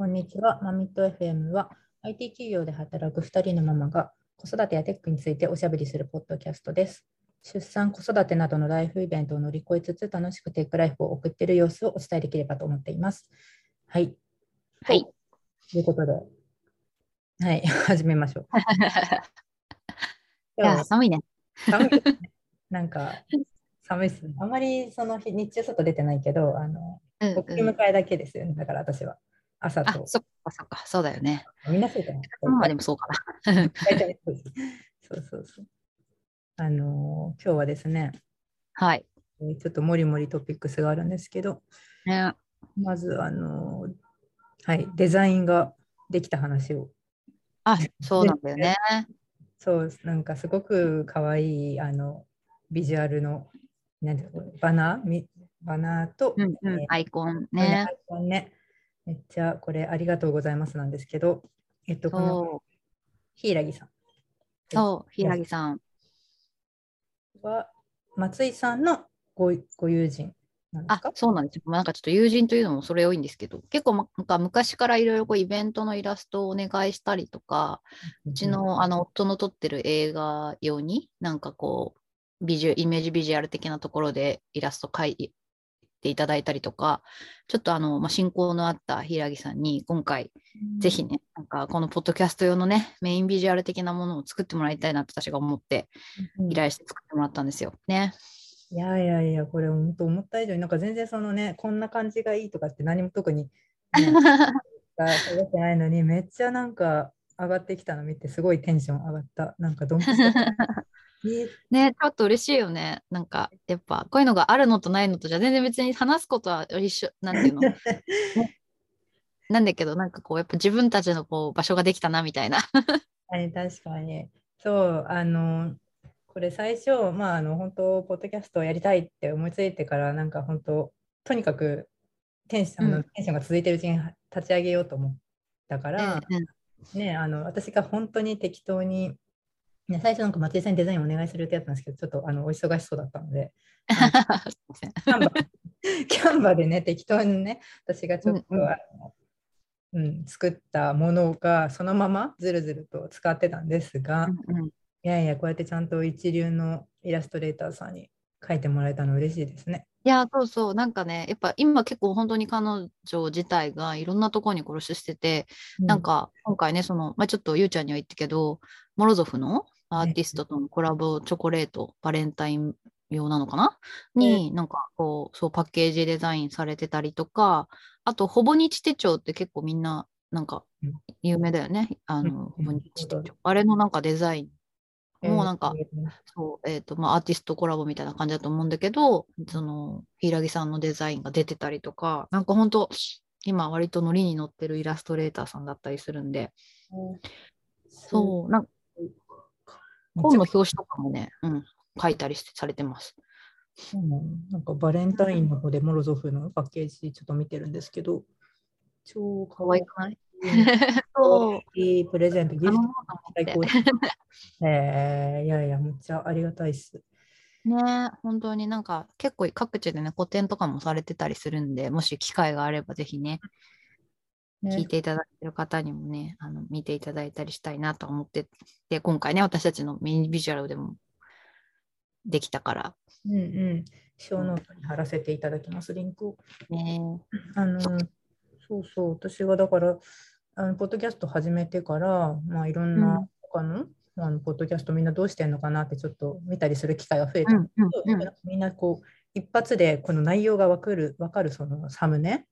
こんにちは。マミット FM は IT 企業で働く2人のママが子育てやテックについておしゃべりするポッドキャストです。出産、子育てなどのライフイベントを乗り越えつつ楽しくテックライフを送っている様子をお伝えできればと思っています。はい。はい。ということで、はい、始めましょう。いや、寒いね。寒いね。なんか寒いですね。あまりその日日中外出てないけど、あのうん、送り迎えだけですよね。だから私は朝あ、と。そっかそっか、そうだよね。みんなそうかな。まあでもそうかな。大体そうですそうそうそう。あのー今日はですね、はい。えーちょっともりもりトピックスがあるんですけど、ね、まず、あのーはい、デザインができた話を。あ、そうなんだよね。そう、なんかすごく可愛いあのビジュアルの、なんていうのバナーみバナーと、うんうんえー、アイコンねね。アイコンね。めっちゃこれありがとうございますなんですけど、えっと、この柊さんそう、平木さん。は松井さんのごご友人なんですあか、そうなんですよ。まあなんかちょっと友人というのもそれ多いんですけど、結構まなんか昔からいろいろこうイベントのイラストをお願いしたりとか、うちのあの夫の撮ってる映画用に、なんかこう、ビジュイメージビジュアル的なところでイラスト描いていただいたりとか、ちょっとあの、まあ、親交のあった平木さんに今回、ぜひね、なんかこのポッドキャスト用のね、メインビジュアル的なものを作ってもらいたいなって私が思ってうん依頼して作ってもらったんですよ。ね。いやいやいや、これ本当思った以上になんか全然そのね、こんな感じがいいとかって何も特に、ね、が喋ってないのに、めっちゃなんか上がってきたの見て、すごいテンション上がった。なんかドンピシャえ ね、ちょっと嬉しいよね。なんか、やっぱ、こういうのがあるのとないのとじゃ全然別に話すことは一緒、なんていうの？なんだけど、なんかこう、やっぱ自分たちのこう場所ができたなみたいな。はい、確かに。そう、あの、これ最初、まあ、あの、本当、ポッドキャストをやりたいって思いついてから、なんか本当、とにかくテンション、うんテンションが続いてるうちに立ち上げようと思ったから、うんうんね、あの私が本当に適当に、ね、最初なんか松井さんにデザインお願いするってやつなんですけど、ちょっとあのお忙しそうだったので、すいませんキャンバキャンバでね、適当にね、私がちょっと、うんうんあのうん、作ったものがそのままずるずると使ってたんですが、うんうん。いやいや、こうやってちゃんと一流のイラストレーターさんに書いてもらえたの嬉しいですね。いや、そうそう、なんかね、やっぱ今結構本当に彼女自体がいろんなところに殺ししてて、なんか今回ね、その、まあ、ちょっとゆうちゃんには言ったけど、モロゾフのアーティストとのコラボチョコレート、バレンタイン用なのかな？に、なんかこう、そうパッケージデザインされてたりとか、あと、ほぼ日手帳って結構みんな、なんかうん有名だよね。あうんの、ほぼ日手うん帳。あれのなんかデザインもうなんか、えーそう、えっ、と、まあ、アーティストコラボみたいな感じだと思うんだけど、その、柊さんのデザインが出てたりとか、なんか本当今割とノリに乗ってるイラストレーターさんだったりするんで、そう、なんか本の表紙とかもね、うん、書いたりしてされてます。そうなのなんかバレンタインの方でモロゾフのパッケージちょっと見てるんですけど、超か可わい愛くない？い。そう。いいプレゼント、ギフト最高です。えー、いやいや、めっちゃありがたいっす。ね本当になんか結構各地でね、個展とかもされてたりするんで、もし機会があればぜひね、ね聞いていただいてる方にもね、あの見ていただいたりしたいなと思って、で、今回ね、私たちのメインビジュアルでもできたから、うんうん。ショーノートに貼らせていただきます、リンクを。ね、あの、そう。そう、私がだから、あのポッドキャスト始めてから、まあ、いろんうなん。他の,、あのポッドキャストみんなどうしてんのかなってちょっと見たりする機会が増えた。んですけど、うんうんみんなこう一発でこの内容が分かる分かるそのサムネ、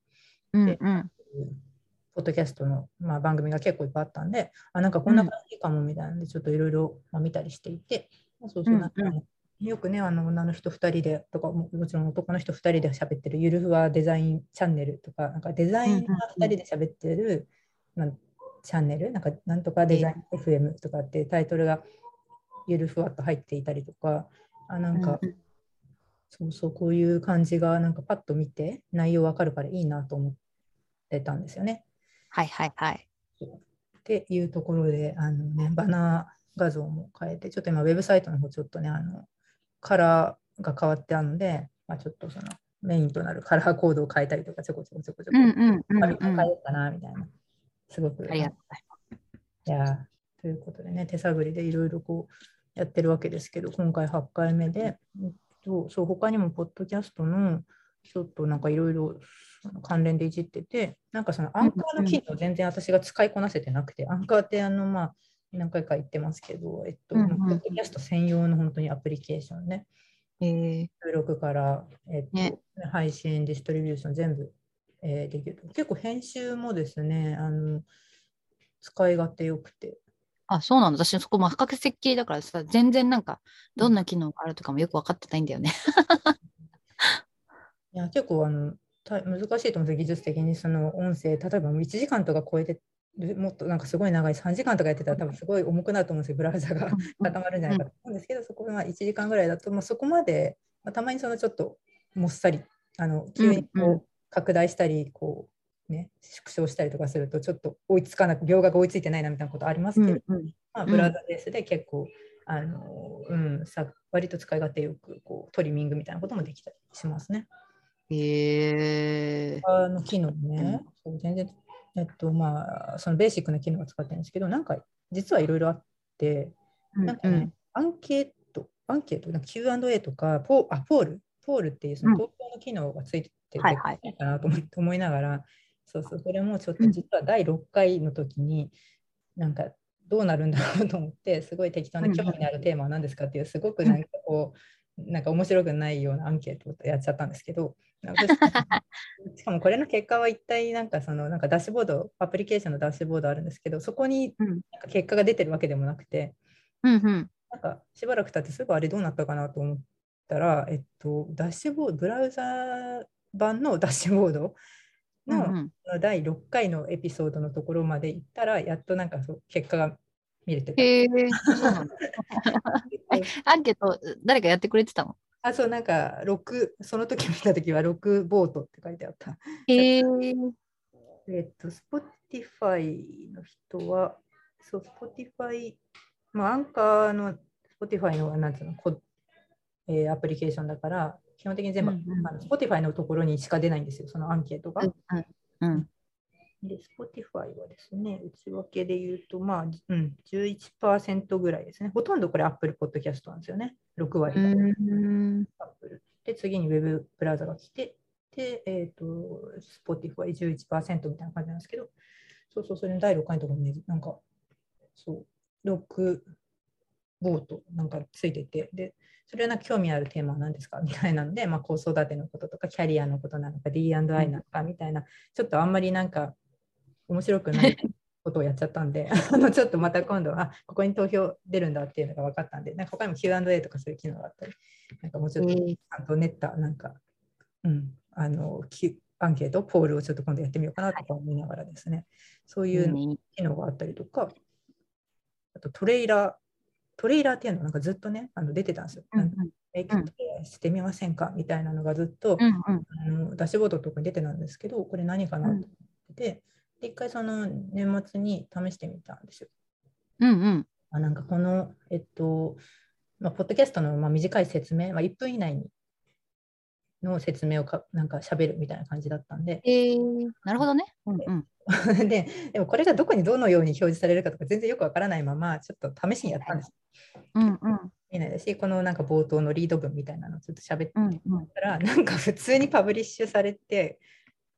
うんうん、ポッドキャストの、まあ、番組が結構いっぱいあったんで、あなんかこんな感じかもみたいなんで、ちょっといろいろまあ見たりしていて、まあそうそううんなんかねよくね、あの女の人2人でとかも、もちろん男の人2人で喋ってるゆるふわデザインチャンネルとか、なんかデザインが2人で喋ってる、まあ、チャンネル、なんかなんとかデザイン FM とかってタイトルがゆるふわっと入っていたりとか、あなんか、うんうん。そうそう、こういう感じがなんかパッと見て内容わかるからいいなと思ってたんですよね。はいはいはい。っていうところで、あのね、バナー画像も変えて、ちょっと今、ウェブサイトの方、ちょっとね、あのカラーが変わってあるので、まあ、ちょっとそのメインとなるカラーコードを変えたりとか、ちょこちょこちょこちょこ、変えうんようかなみたいなすごく。ありがとうございいやということでね、手探りでいろいろこうやってるわけですけど、今回8回目で、えっと、そう他にもポッドキャストのちょっとなんかいろいろ関連でいじってて、なんかそのアンカーの機能全然私が使いこなせてなくて、アンカーってあのまあ何回か言ってますけど、えっと、ポッドキャスト専用の本当にアプリケーションね。えー収録から、えっとね配信、ディストリビューション全部、えーできる。結構編集もですね、あの使い勝手よくて、あ、そうなんだ。私、そこ、まあ、不確設計だからさ、全然なんか、どんな機能があるとかもよく分かってないんだよね。いや結構あのた難しいと思うんですよ、技術的にその音声、例えばもう1時間とか超えてる、もっとなんかすごい長い3時間とかやってたら、多分すごい重くなると思うんですよ、ブラウザが 固まるんじゃないかと思うんですけど、そこは1時間ぐらいだと、まあ、そこまで、まあ、たまにそのちょっともっさり、あの急にこう拡大したり、こうね、縮小したりとかすると、ちょっと追いつかなく、描画が追いついてないなみたいなことありますけど、うんまあ、うんブラウザベースで結構、あのうん、さ割と使い勝手よくこうトリミングみたいなこともできたりしますね。へえあの機能ね、そう全然、えっとまあ、そのベーシックな機能を使ってるんですけど、なんか実はいろいろあって、なんかね、アンケート、アンケート、なんか Q&A とか、ポあポール、ポールっていうその投票の機能がついてて、はいはい。いかなと思いながら、そうそう、それもちょっと実は第6回の時に、なんかどうなるんだろうと思って、すごい適当なうん。興味のあるテーマは何ですかっていう、すごくなんかこう、なんか面白くないようなアンケートをやっちゃったんですけど、しかもこれの結果は一体なんかそのなんかダッシュボード、アプリケーションのダッシュボードあるんですけど、そこにうんなんか結果が出てるわけでもなくて、うんうん。なんかしばらく経って、そういえばあれどうなったかなと思ったら、えっと、ダッシュボード、ブラウザ版のダッシュボードの,、第6回のエピソードのところまで行ったら、やっとなんかそう結果が見れてた。へえ、そうなんだ。えアンケート、誰かやってくれてたの？あ、そう、なんか6、その時見た時は6ボートって書いてあった。へえ。えっと、Spotify の人は、そう、Spotify、まあ、アンカーの Spotify の、なんていうの、こえーアプリケーションだから、基本的に全部、うんうんあの Spotify のところにしか出ないんですよ、そのアンケートが。うんうん。で、Spotify はですね、内訳で言うと、まあ、うん、11%ぐらいですね。ほとんどこれ Apple Podcast なんですよね、6割が。うん。Apple で、次に Web ブラウザが来て、で、えっ、と、Spotify 11%みたいな感じなんですけど、そうそう、それの第6回のところに、ね、なんか、そう、6ボートなんかついてて、で、それはなんか興味あるテーマは何ですか？みたいなので、まあ、子育てのこととか、キャリアのことなのか、D&I なのかみたいな、ちょっとあんまりなんか面白くないことをやっちゃったんで、あのちょっとまた今度は、ここに投票出るんだっていうのが分かったんで、なんか他にも Q&A とかそういう機能があったり、なんかもうちょっとちゃんと練った、なんか、うん、あの、きアンケート、ポールをちょっと今度やってみようかなとか思いながらですね、そういうね機能があったりとか、あとトレーラー、トレーラーっていうのがなんかずっとね、あの出てたんですよ。うんなんかえトレーラーしてみませんか？みたいなのがずっと、うんうん。あのダッシュボードとかに出てたんですけど、これ何かなと思ってて、で一回その年末に試してみたんですよ。うんうんあなんかこの、えっと、まあ、ポッドキャストのまあ短い説明、まあ、1分以内にの説明をかなんか喋るみたいな感じだったんで、えー、なるほどね。うんうん ででもこれがどこにどのように表示されるかとか全然よくわからないまま、ちょっと試しにやったんです。うんうんいいねし、このなんか冒頭のリード文みたいなのをちょっと喋ってうんみうん。たら、なんか普通にパブリッシュされて、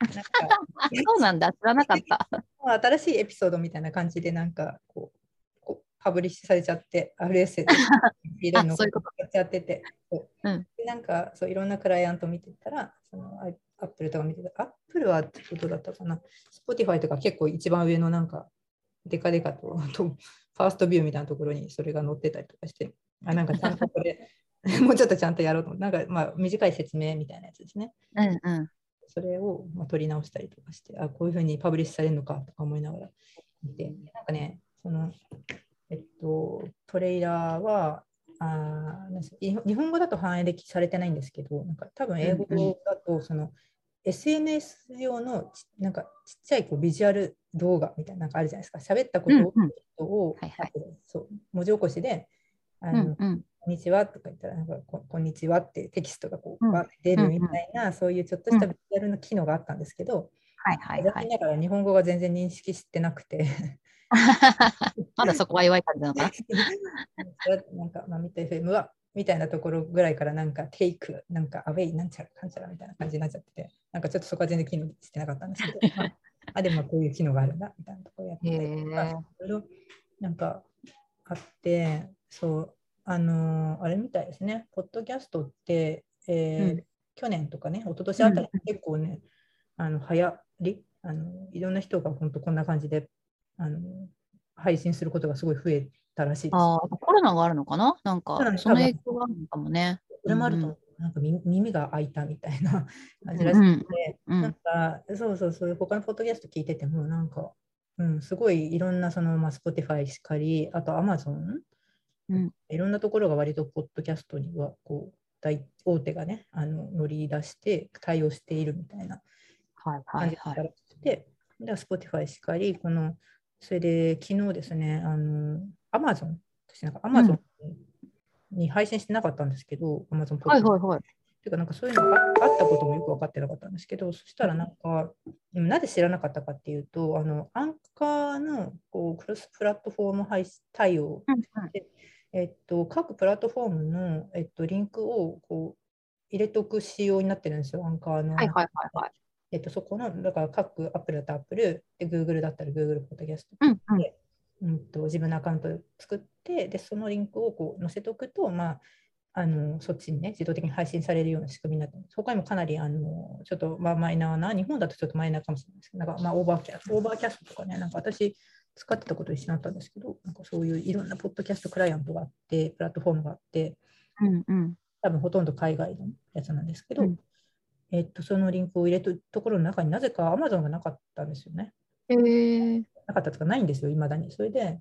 そうなんだ。知らなかった。まあ新しいエピソードみたいな感じでなんかこうこうパブリッシュされちゃって RS でのことやっててそううんでなんかそういろんなクライアント見てたらそのアップルとか見てたアップルはどうだったかな Spotify とか結構一番上のなんかデカデカとと ファーストビューみたいなところにそれが載ってたりとかしてあなんかちゃんとこれもうちょっとちゃんとやろうとなんかまあ短い説明みたいなやつですねうんうん。それをまあ取り直したりとかして、あ、こういうふうにパブリッシュされるのかとか思いながら見て、なんかね、その、えっと、トレーラーは、あーなんです日本語だと反映できされてないんですけど、なんか多分英語だと、その、SNS 用のちなんかちっちゃいこうビジュアル動画みたいななんかあるじゃないですか。喋ったことを,、うんうんをはいはいそう文字起こしで、あのうんうん。こんにちはとか言ったらなんかこ、こんにちはってテキストがこう、出るみたいな、そういうちょっとしたビジュアルの機能があったんですけど、はいはいはい。だから日本語が全然認識してなくて。まだそこは弱い感じなのかな？なんか、まあ、見た FM はみたいなところぐらいからなんかテイク、なんかアウェイ、なんちゃらかんちゃらみたいな感じになっちゃってて、なんかちょっとそこは全然機能してなかったんですけど、まあ、あでもこういう機能があるんだみたいなところやってたりとか、いろいろなんかあって、そう、あのーあれみたいですね、ポッドキャストって、えーうん。去年とかね、一昨年あたり結構ね、あの流行りあの、いろんな人が本当こんな感じであの配信することがすごい増えたらしいです。ああ、コロナがあるのかな？なんかその影響があるのかもね。それもあると、う。んなんか耳耳が開いたみたいな感じうらしくんて、うん。なんか、そうそうそう、他のポッドキャスト聞いてても、なんか、うん、すごいいろんな、その、まあ、Spotify しかり、あと Amazon、うんいろんなところが割とポッドキャストには、こう、大大手がね、あの乗り出して対応しているみたいな感。じだったらしくて、で、Spotify しかり、この、それで昨日ですね、あの、Amazon、私なんか Amazon に配信してなかったんですけど、Amazon ポッドキャストはいはいはい。ていうか、なんかそういうのがああったこともよく分かってなかったんですけど、そしたらなんか、うんなぜ知らなかったかっていうと、あのアンカーのこうクロスプラットフォーム配信対応うんうんえっと、各プラットフォームの、えっと、リンクをこう入れとく仕様になってるんですよ、アンカーの。はいはいはいはい。えっと、そこの、だから各アップルだったらアップル、で、Google だったら Google ポッドキャストうんうんで、うんと、自分のアカウントを作って、で、そのリンクをこう載せておくと、まあ、あのそっちにね、自動的に配信されるような仕組みになってます。他にもかなりあのちょっと、まあ、マイナーな、日本だとちょっとマイナーかもしれないですけど、なんかまあ Overcast、Overcast とかね、なんか私使ってたこと一緒になったんですけど、なんかそういういろんなポッドキャストクライアントがあって、プラットフォームがあって、うんうん。多分ほとんど海外のやつなんですけど、うんえっと、そのリンクを入れるところの中になぜか Amazon がなかったんですよね。へえ。なかったとかないんですよ、いまだに。それで、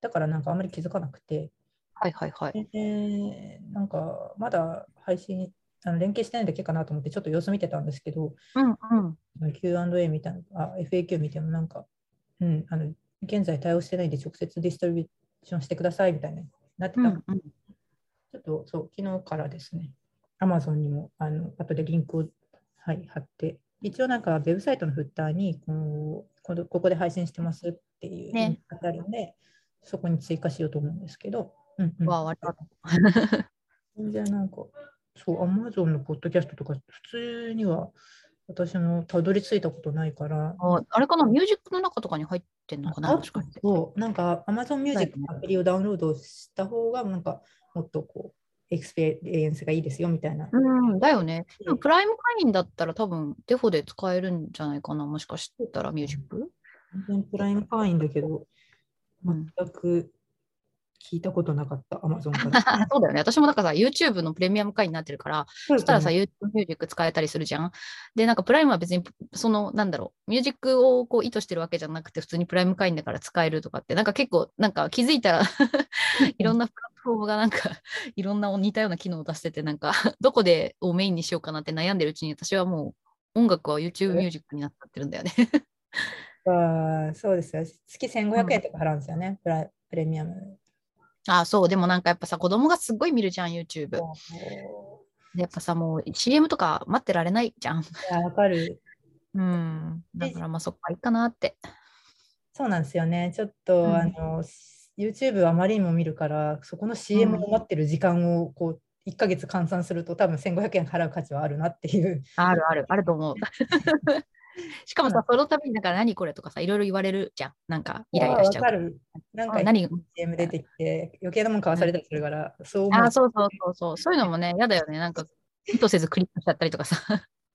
だからなんかあんまり気づかなくて、はいはいはい。でなんかまだ配信あの連携してないだけかなと思ってちょっと様子見てたんですけど、うんうん。Q&A みたいな、あ FAQ 見てもなんか、うん、あの現在対応してないんで直接ディストリビューションしてくださいみたいになってた、うんうん。ちょっとそう、昨日からですね、Amazon にもあの後でリンクを、はい、貼って、一応なんかウェブサイトのフッターにこのここで配信してますっていうね。リンクがあるんで、そこに追加しようと思うんですけど、うんうん、わあ、ありがとう。全然なんか、そう、Amazon のポッドキャストとか、普通には私もたどり着いたことないから、ああれかな、ミュージックの中とかに入ってんのかな、あもしかして。そう、なんか Amazon はい Music のアプリをダウンロードした方が、なんかもっとこう、エクスペリエンスがいいですよみたいな。うん、だよね。でもうんプライム会員だったら多分デフォで使えるんじゃないかな、もしかしたらミュージック？全然プライム会員だけど、うん。全く聞いたことなかった、Amazon から。そうだよね。私もなんかさ、YouTube のプレミアム会員になってるから、そしたらさ、うん YouTube ミュージック使えたりするじゃん。で、なんかプライムは別に、その、なんだろう、ミュージックをこう意図してるわけじゃなくて、普通にプライム会員だから使えるとかって、なんか結構、なんか気づいたら いろんなプラットフォームがなんか、いろんな似たような機能を出してて、なんか、どこでをメインにしようかなって悩んでるうちに、私はもう、音楽は YouTube ミュージックになっちゃってるんだよね。あーそうですよ。月1500円とか払うんですよね、プラプレミアム。あ、そう、でもなんかやっぱさ、子供がすっごい見るじゃん、YouTube。でやっぱさ、もう CM とか待ってられないじゃん。わかる。うん。だからまあそっか、いいかなって。そうなんですよね。ちょっと、うんあの YouTube あまりにも見るから、そこの CM を待ってる時間をこう1ヶ月換算すると、多分1500円払う価値はあるなっていう。あるある、あると思う。しかもさ、そのためになんか何これとかさ、いろいろ言われるじゃん。なんかイライラしちゃう。なんかあ何が？CM 出てきて、余計なもん買わされたりするから、そうあ、そうそうそうそう。そういうのもね、嫌だよね。なんか意図せずクリックしちゃったりとかさ。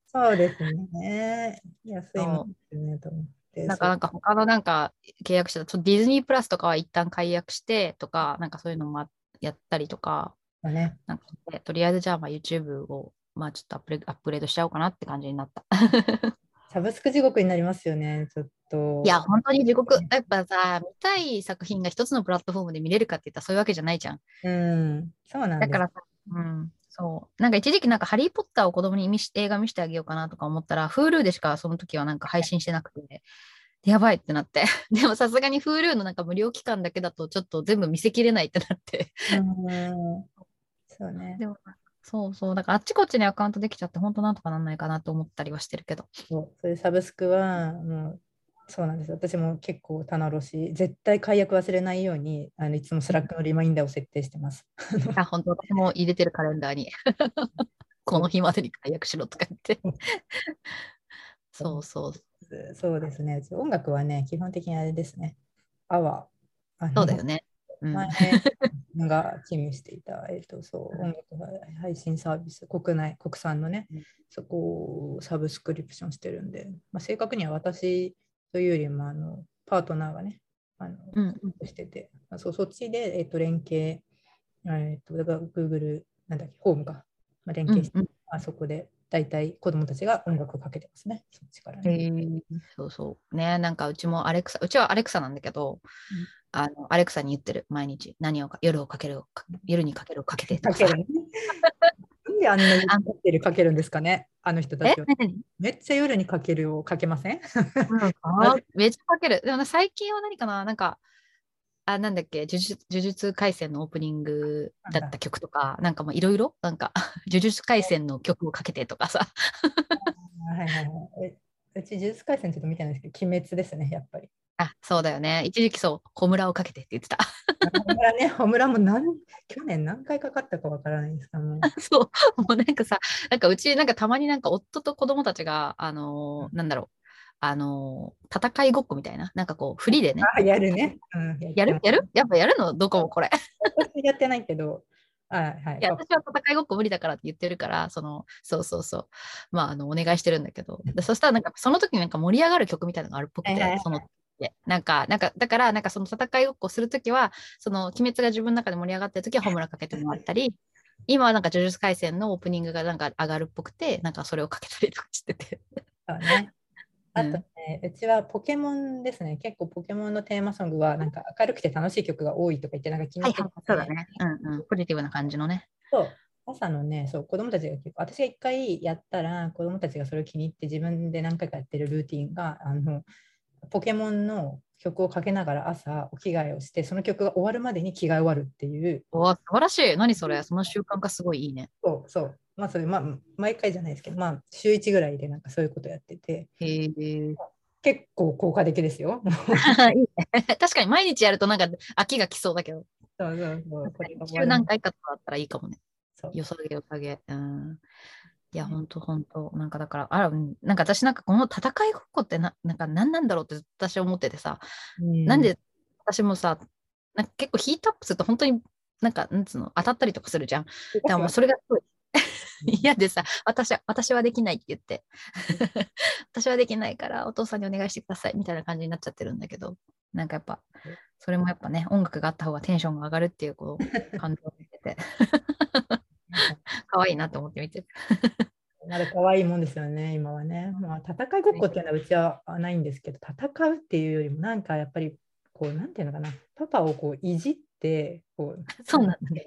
そうですね。安いもんですね、と思って。なんかなんか他のなんか契約したディズニープラスとかは一旦解約してとか、なんかそういうのもやったりとか、ね。なんかねとりあえずじゃあまあ YouTube をまあちょっとアップレアップグレードしちゃおうかなって感じになった。サブスク地獄になりますよね、ちょっと。いや、本当に地獄。やっぱさ、見たい作品が一つのプラットフォームで見れるかって言ったらそういうわけじゃないじゃん。うん、そうなん。だからさ、うん、そう。なんか一時期なんかハリー・ポッターを子供に見し映画見せてあげようかなとか思ったら、Hulu でしかその時はなんか配信してなくて、やばいってなって。でもさすがに Hulu のなんか無料期間だけだとちょっと全部見せきれないってなって。うんそうね。でもそうそう。だからあっちこっちにアカウントできちゃって、本当なんとかなんないかなと思ったりはしてるけど。そうそういうサブスクはもうそうなんです私も結構棚卸し絶対解約忘れないようにあのいつも Slack のリマインダーを設定してます。あ、本当私も入れてるカレンダーに。この日までに解約しろとか言って。そうそう。そうですね。音楽はね、基本的にあれですね。アワー。そうだよね。うん、前が勤務していた、えっと、そう、音楽配信サービス、国内、国産のね、そこをサブスクリプションしてるんで、まあ、正確には私というよりも、あのパートナーがね、あのうんしてて、まあそうそっちで、えっと、連携、えっと、だから Google、なんだっけ、ホームか、まあ、連携して、うんあそこで大体子供たちが音楽をかけてますね、そっちからへね。ーそうそう。ね、なんかうちもアレクサ、うちはアレクサなんだけど、あのアレクサに言ってる、毎日、何をか、夜をかけるをか、夜にかけるをかけてとか。さ。なんであんなにかけるかけるんですかね、あの人たえちは。何？めっちゃ夜にかけるをかけません？めっちゃかける。でもね最近は何かな？なんか、あ、なんだっけ、呪術呪術廻戦のオープニングだった曲とか、なんかもういろいろ、なんか、呪術廻戦の曲をかけてとかさ。はいはいはい。えうち、呪術廻戦ちょっと見てないんですけど、鬼滅ですね、やっぱり。あ、そうだよね。一時期そう、小村をかけてって言ってた。ホムラね、ホムラも何去年何回かかったかわからないですかもう そう、もうなんかさ、なんかうち、なんかたまになんか夫と子供たちが、あのーなんだろう、あのー戦いごっこみたいな、なんかこう、フリーでね。あ、やるね。うん、やる？やる？やっぱやるの？どこもこれ。私やってないけど、あはい。いや、私は戦いごっこ無理だからって言ってるから、その、そうそうそう。まあ、あの、お願いしてるんだけど、でそしたらなんか、その時になんか盛り上がる曲みたいなのがあるっぽくはいはいはい、てその、でなんか、なんか、だから、なんかその戦いごっこするときは、その、鬼滅が自分の中で盛り上がってるときは、ホムラかけてもらったり、今はなんか、呪術廻戦のオープニングがなんか上がるっぽくて、なんかそれをかけたりとかしてて。そうね。あとうんね、うちはポケモンですね。結構ポケモンのテーマソングはなんか明るくて楽しい曲が多いとか言って、なんか気に入っててそうだね。うんうん。ポジティブな感じのね。そう朝のね、そう子供たちが結構、私が一回やったら、子供たちがそれを気に入って自分で何回かやってるルーティンが、あのポケモンの曲をかけながら朝お着替えをして、その曲が終わるまでに着替え終わるっていう、おー素晴らしい。何それ？その習慣がすごいいいね。そうそう、まあそれ、まあ毎回じゃないですけど、まあ週1ぐらいでなんかそういうことやってて。結構効果的ですよ。確かに毎日やるとなんか飽きが来そうだけど、そうそうそう。これが終わ週る何回かとかだったらいいかもね。よさげよさげ。うん。いや、ほんとほんと。なんかだから、あら、うんなんか私なんかこの戦いごっこってななんか何なんだろうって私は思っててさ、うんなんで私もさ、なんか結構ヒートアップすると本当になんか、なんつうの、当たったりとかするじゃん。だからもうそれがすごい 嫌でさ、私は、私はできないって言って、私はできないからお父さんにお願いしてくださいみたいな感じになっちゃってるんだけど、なんかやっぱ、それもやっぱね、音楽があった方がテンションが上がるっていうこう感情を見てて、可愛いなと思って見てる。まだ可愛いもんですよね、今はね。まあ、戦いごっこっていうのはうちはないんですけど、戦うっていうよりも、なんかやっぱり、こう、なんていうのかな、パパをこういじって、こう、そうなんだね。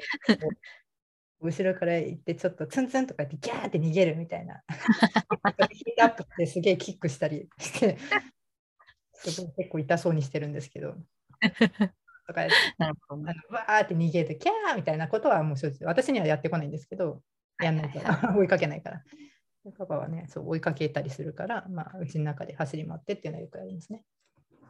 後ろから行って、ちょっとツンツンとか言って、ギャーって逃げるみたいな。ヒートアップしてすげえキックしたりして、結構痛そうにしてるんですけど。とかなるほどね。あのわーって逃げて、キャーみたいなことはもう正直、私にはやってこないんですけど、やんないかはいら、追いかけないから。パパはね、そう追いかけたりするから、まあ、うちの中で走り回ってっていうのはよくありますね。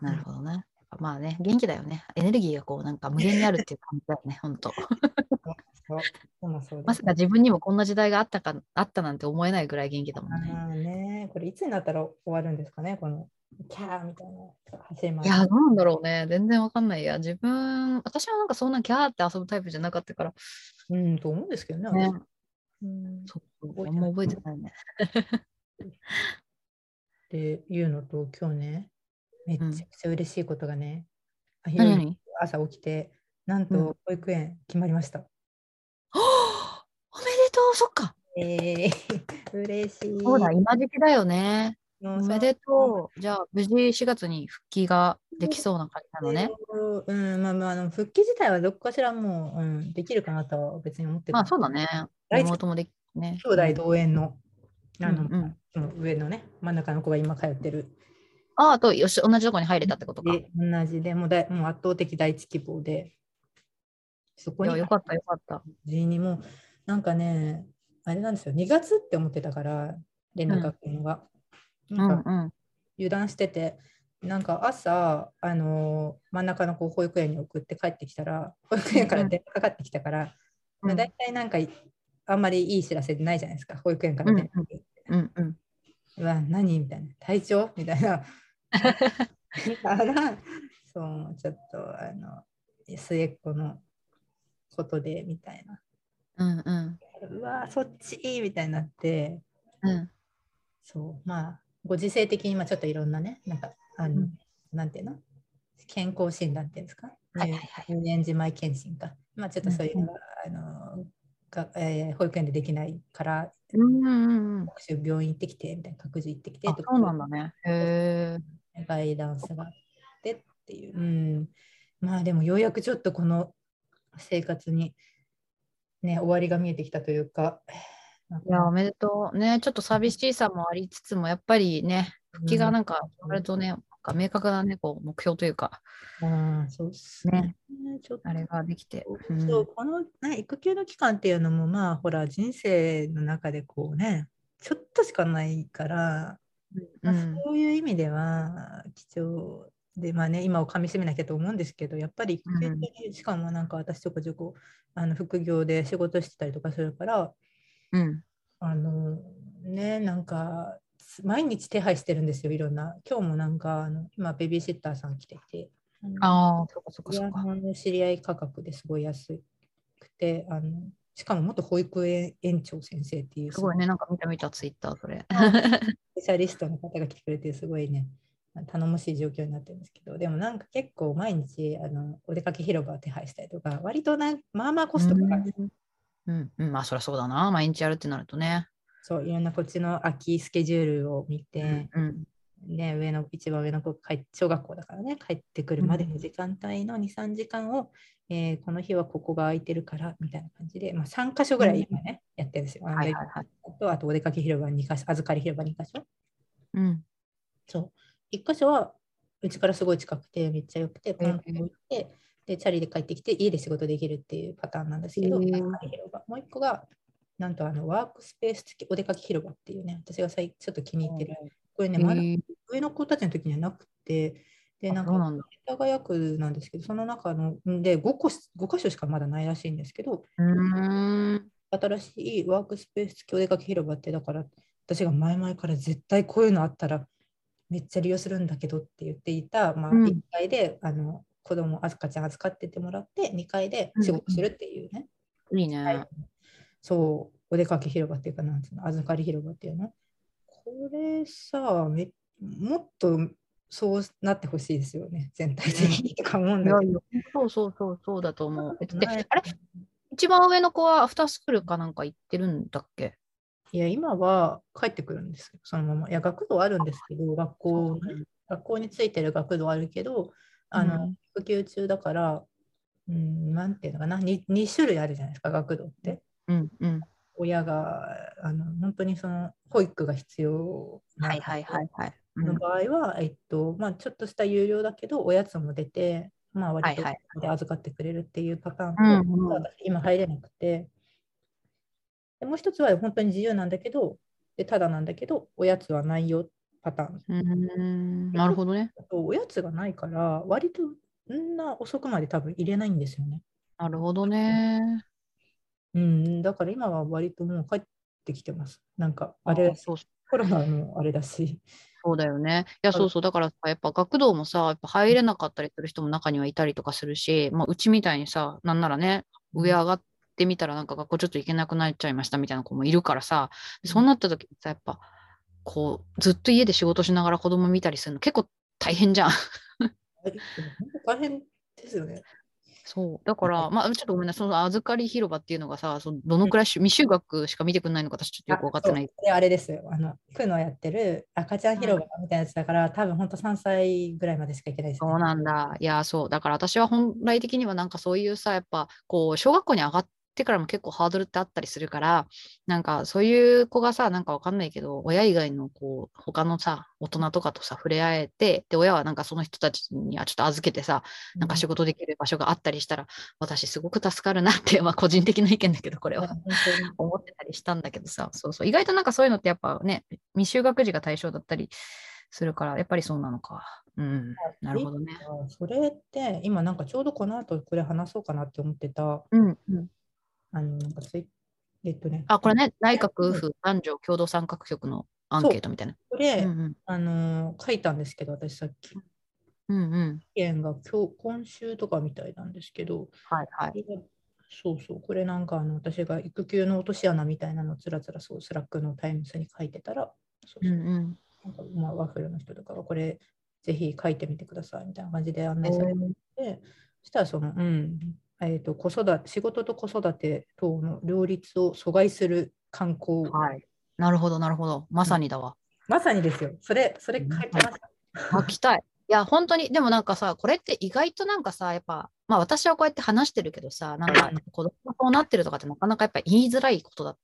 なるほどね。まあね、元気だよね。エネルギーがこう、なんか無限にあるっていう感じだよね、ほん ますさか自分にもこんな時代があったか、あったなんて思えないぐらい元気だもんね。ね、これいつになったら終わるんですかね、このキャーみたいな走り回いや、どうなんだろうね。全然わかんないや。自分、私はなんかそんなキャーって遊ぶタイプじゃなかったから。うん、と思うんですけどね。ね私うんそう、あんま覚えてないね。っていうのと、今日ね、めっちゃくちゃ嬉しいことがね、あ何々朝起きて、なんうんと保育園決まりました。そっか。えー、嬉しい。そうだ、今時期だよね。おめでとう。じゃあ、無事4月に復帰ができそうな感じなのね。そううん、まあまあ、あの復帰自体はどこかしらもう、うん、できるかなとは別に思ってる。まあ、そうだね。妹もできるね。兄弟同園の、あの、うんうん上のね、真ん中の子が今通ってる。ああと、よし、同じとこに入れたってことか。同じで、もうだいもう圧倒的第一希望で、そこにや、よかった、よかった。無事にもう、なんかね、あれなんですよ、2月って思ってたから、連絡が来るのが。うん。なんかうん。油断してて、なんか朝、あの真ん中の子を保育園に送って帰ってきたら、保育園から電話かかってきたから、まあ、大体なんかあんまりいい知らせないじゃないですか、保育園から電話。うんうんうわ、何みたいな、体調みたいな。から、そう、ちょっと、あの、末っ子のことで、みたいな。うんうん。うわ、そっちみたいになって、うん。そう、まあ、ご時世的に、まあ、ちょっといろんなね、なんか、あの、うん。なんていうの？健康診断っていうんですか？はいはいはい。入園時前検診か。まあ、ちょっとそういうのが、あの、がえー保育園でできないから、うんうんうん病院行ってきて、みたいな、各自行ってきてあとかそうなんだね。へえ。ガイダンスがあってっていう。うん、まあでもようやくちょっとこの生活にね、終わりが見えてきたというか。いや、おめでとう。ね、ちょっと寂しさもありつつも、やっぱりね、復帰がなんか、うん割とね、なんか明確なね、こう、目標というか、ああそうっすね。ちょっとあれができて。そうこの、ね、育休の期間っていうのもまあほら人生の中でこうねちょっとしかないから、まあうんそういう意味では貴重でまあね今をかみしめなきゃと思うんですけどやっぱり育休ってしかもなんか私ちょこちょこあの副業で仕事してたりとかするからうん。あのねなんか毎日手配してるんですよいろんな今日もなんかあの今ベビーシッターさん来ててあのああ、そっかそっかいやそっか。の知り合い価格ですごい安くてあのしかも元保育園園長先生っていうすごいね、なんか見た見た、ツイッター、それ。スペシャリストの方が来てくれてすごいね頼もしい状況になってるんですけどでもなんか結構毎日あのお出かけ広場を手配したりとか割となまあまあコストかかるうん、うん、まあ、そりゃそうだな。毎日やるってなるとね。そういろんなこっちの空きスケジュールを見て、うん。ね、上の一番上の子小学校だからね帰ってくるまでの時間帯の23時間を、えーこの日はここが空いてるからみたいな感じで、まあ、3箇所ぐらい今ね、やってるんですよ。はいはいはい。あとあとお出かけ広場2箇所預かり広場2箇所うん。そう1箇所はうちからすごい近くてめっちゃ良くてポンとえー置いて、でチャリで帰ってきて家で仕事できるっていうパターンなんですけど、えー預かり広場。もう1個がなんとあのワークスペース付きお出かけ広場っていうね私がちょっと気に入ってる。これね、まだえー。上の子たちの時にはなくて、で、あなんか。世田谷区なんですけど、その中の、んで5個し、5箇所しかまだないらしいんですけど。新しいワークスペース付きお出かけ広場って、だから、私が前々から絶対こういうのあったら、めっちゃ利用するんだけどって言っていた、まあ、うん。1階で、あの、子供、赤ちゃん預かっててもらって、2階で仕事するっていうね、いいね。はい。そう、お出かけ広場っていうか、なんつうの、預かり広場っていうの。これさ、めもっとそうなってほしいですよね、全体的にとか思うんだけど。そうそうそうそうだと思う。あれ？一番上の子はアフタースクールかなんか行ってるんだっけ？いや、今は帰ってくるんですよ、そのまま。いや、学童あるんですけど、学校ね、学校についてる学童あるけど、あの、うん育休中だから、うん、なんていうのかな2、2種類あるじゃないですか、学童って。うんうん。親が、あの、本当にその、保育が必要なはいはいはいはい。うんの場合は、えっとまあ、ちょっとした有料だけど、おやつも出て、まあ、割と預かってくれるっていうパターンと、うんうん私今入れなくてで、もう一つは本当に自由なんだけど、でただなんだけど、おやつはないよパターン。うーんなるほどね。おやつがないから、割とんな遅くまで多分入れないんですよね。なるほどね。うん、だから今は割ともう帰ってきてます。なんか、あれあ、そうコロナのあれだし。そうだよね。いや、そうそう。だからさ、やっぱ学童もさ、やっぱ入れなかったりする人も中にはいたりとかするし、まあ、うちみたいにさ、なんならね、上上がってみたら、なんか学校ちょっと行けなくなっちゃいましたみたいな子もいるからさ、そうなった時にさ、やっぱ、こう、ずっと家で仕事しながら子供見たりするの結構大変じゃん。大変ですよね。そう。だから、まあ、ちょっとごめんなさい、その預かり広場っていうのがさ、そのどのくらいし未就学しか見てくれないのか私ちょっとよく分かってない。ああれですよ。あの、区のやってる赤ちゃん広場みたいなやつだから、多分本当3歳ぐらいまでしか行けないです、ね。そうなんだ。いや、そう。だから私は本来的にはなんかそういうさ、やっぱこう、小学校に上がっってからも結構ハードルってあったりするから、なんかそういう子がさ、なんかわかんないけど、親以外のこう、他のさ、大人とかとさ、触れ合えて、で、親はなんかその人たちにはちょっと預けてさ、なんか仕事できる場所があったりしたら、私すごく助かるなって、まあ個人的な意見だけど、これは。思ってたりしたんだけどさ、そうそう、意外となんかそういうのってやっぱね、未就学児が対象だったりするから、やっぱりそうなのか。うん、なるほどね。それって今なんかちょうどこの後これ話そうかなって思ってた。うん、うん。あのなんかツイえっとね。あ、これね、内閣府男女共同参画局のアンケートみたいな。これ、うんうん。あの書いたんですけど私さっき。うんうん。意見が今日今週とかみたいなんですけど。はいはい。そうそう。これなんかあの私が育休の落とし穴みたいなのをつらつらそう Slack のタイムスに書いてたらそううんそう。うん。なんかまあ、ワッフルの人とかがこれぜひ書いてみてくださいみたいな感じで案内されて、そしたらその、うんえー、と子育て仕事と子育て等の両立を阻害する慣行、はい。なるほど、なるほど。まさにだわ。まさにですよそれそれ書いてました、書きたい。いや、本当に、でもなんかさ、これって意外となんかさ、やっぱ、まあ私はこうやって話してるけどさ、なんか子供がそうなってるとかってなかなかやっぱ言いづらいことだっ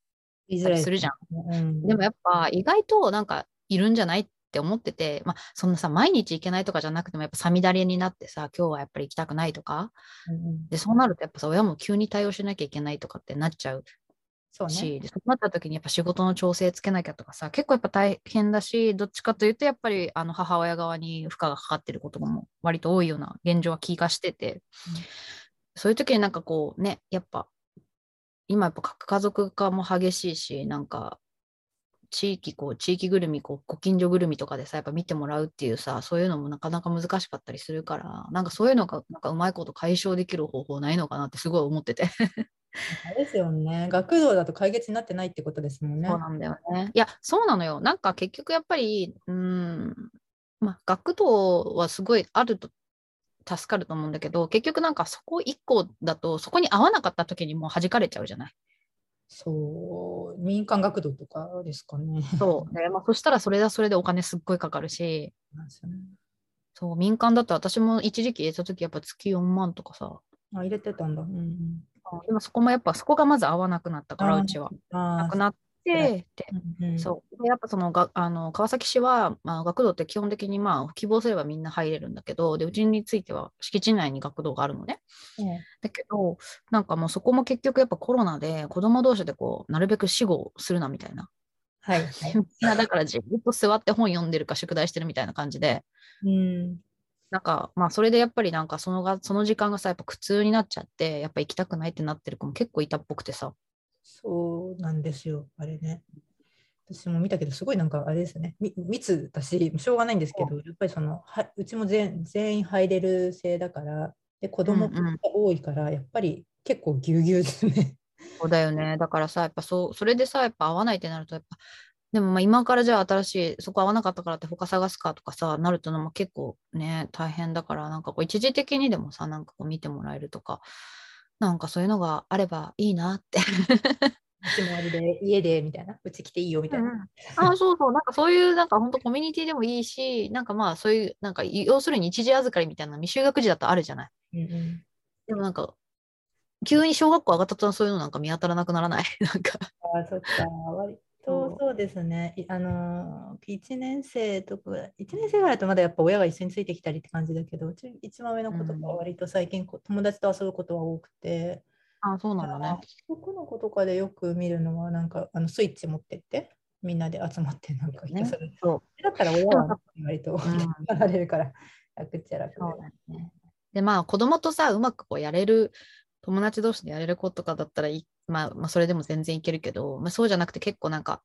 言いづらいたりするじゃん。うん、でもやっぱ意外となんかいるんじゃないって思ってて、まあそんなさ、毎日行けないとかじゃなくてもやっぱさみだれになってさ、今日はやっぱり行きたくないとか、うんうん。で、そうなるとやっぱさ、親も急に対応しなきゃいけないとかってなっちゃうそうね。し、でそうなった時にやっぱ仕事の調整つけなきゃとかさ、結構やっぱ大変だし、どっちかというとやっぱりあの母親側に負荷がかかってることも割と多いような現状は気がしてて、そういう時になんかこうね、やっぱ今やっぱ核家族化も激しいし、なんか地域こう、地域ぐるみ、こう、ご近所ぐるみとかでさ、やっぱ見てもらうっていうさ、そういうのもなかなか難しかったりするから、なんかそういうのがなんかうまいこと解消できる方法ないのかなってすごい思ってて。ですよね学童だと解決になってないってことですもんねそうなんだよね。いや、そうなのよ。なんか結局やっぱり、うーん、まあ、学童はすごいあると助かると思うんだけど、結局なんかそこ一個だと、そこに合わなかった時にもう弾かれちゃうじゃない。そう民間学童とかですかね。そう。でまあ、そしたらそれはそれでお金すっごいかかるし、ね。そう、民間だと私も一時期入れた時やっぱ月4万とかさ、あ入れてたんだ、うんうん、でもそこもやっぱそこがまず合わなくなったから、うちは。なくなって、でうんうんそう。でやっぱそのがあの川崎市は、まあ、学童って基本的にまあ希望すればみんな入れるんだけど、でうちについては敷地内に学童があるのね。だけど、なんかもうそこも結局やっぱコロナで子供同士でこう、なるべく死後するなみたいな。はい、はいみんなだからじっと座って本読んでるか宿題してるみたいな感じで、うんなんかまあそれでやっぱりなんかそのがその時間がさ、やっぱ苦痛になっちゃって、やっぱ行きたくないってなってる子も結構いたっぽくてさ。そうなんですよ、あれね。私も見たけど、すごいなんかあれですね、み密だし、しょうがないんですけど、やっぱりそのはうちも全全員入れる制だから、で子供がうんうん多いから、やっぱり結構ぎゅうぎゅうですね。そうだよね。だからさ、やっぱそう、それでさ、やっぱ合わないってなると、やっぱ、でもまあ今からじゃあ新しい、そこ合わなかったからって他探すかとかさ、なるとのも結構ね、大変だから、なんかこう一時的にでもさ、なんかこう見てもらえるとか、なんかそういうのがあればいいなって。うちもあれで家でみたいな、うち来ていいよみたいな。あそうそう、なんかそういう、なんか本当コミュニティでもいいし、なんかまあそういう、なんか要するに一時預かりみたいな未就学児だとあるじゃない。うんうんでもなんか、急に小学校上がったとそういうのなんか見当たらなくならない？なんか。あーそっか、割ですね。いあのー、1年生とか、1年生ぐらいだとまだやっぱ親が一緒についてきたりって感じだけど、うち一番上の子とかは割と最近こ友達と遊ぶことは多くて、あそうなんだね。僕の子とかでよく見るのは、なんかあのスイッチ持ってって、みんなで集まってなんかひたすら。そう。だったら親は割とん やられるから楽っちゃ楽で。ね。で、まあ、子供とさ、うまくこうやれる、友達同士でやれる子とかだったらいい、まあ、まあ、それでも全然いけるけど、まあ、そうじゃなくて結構なんか、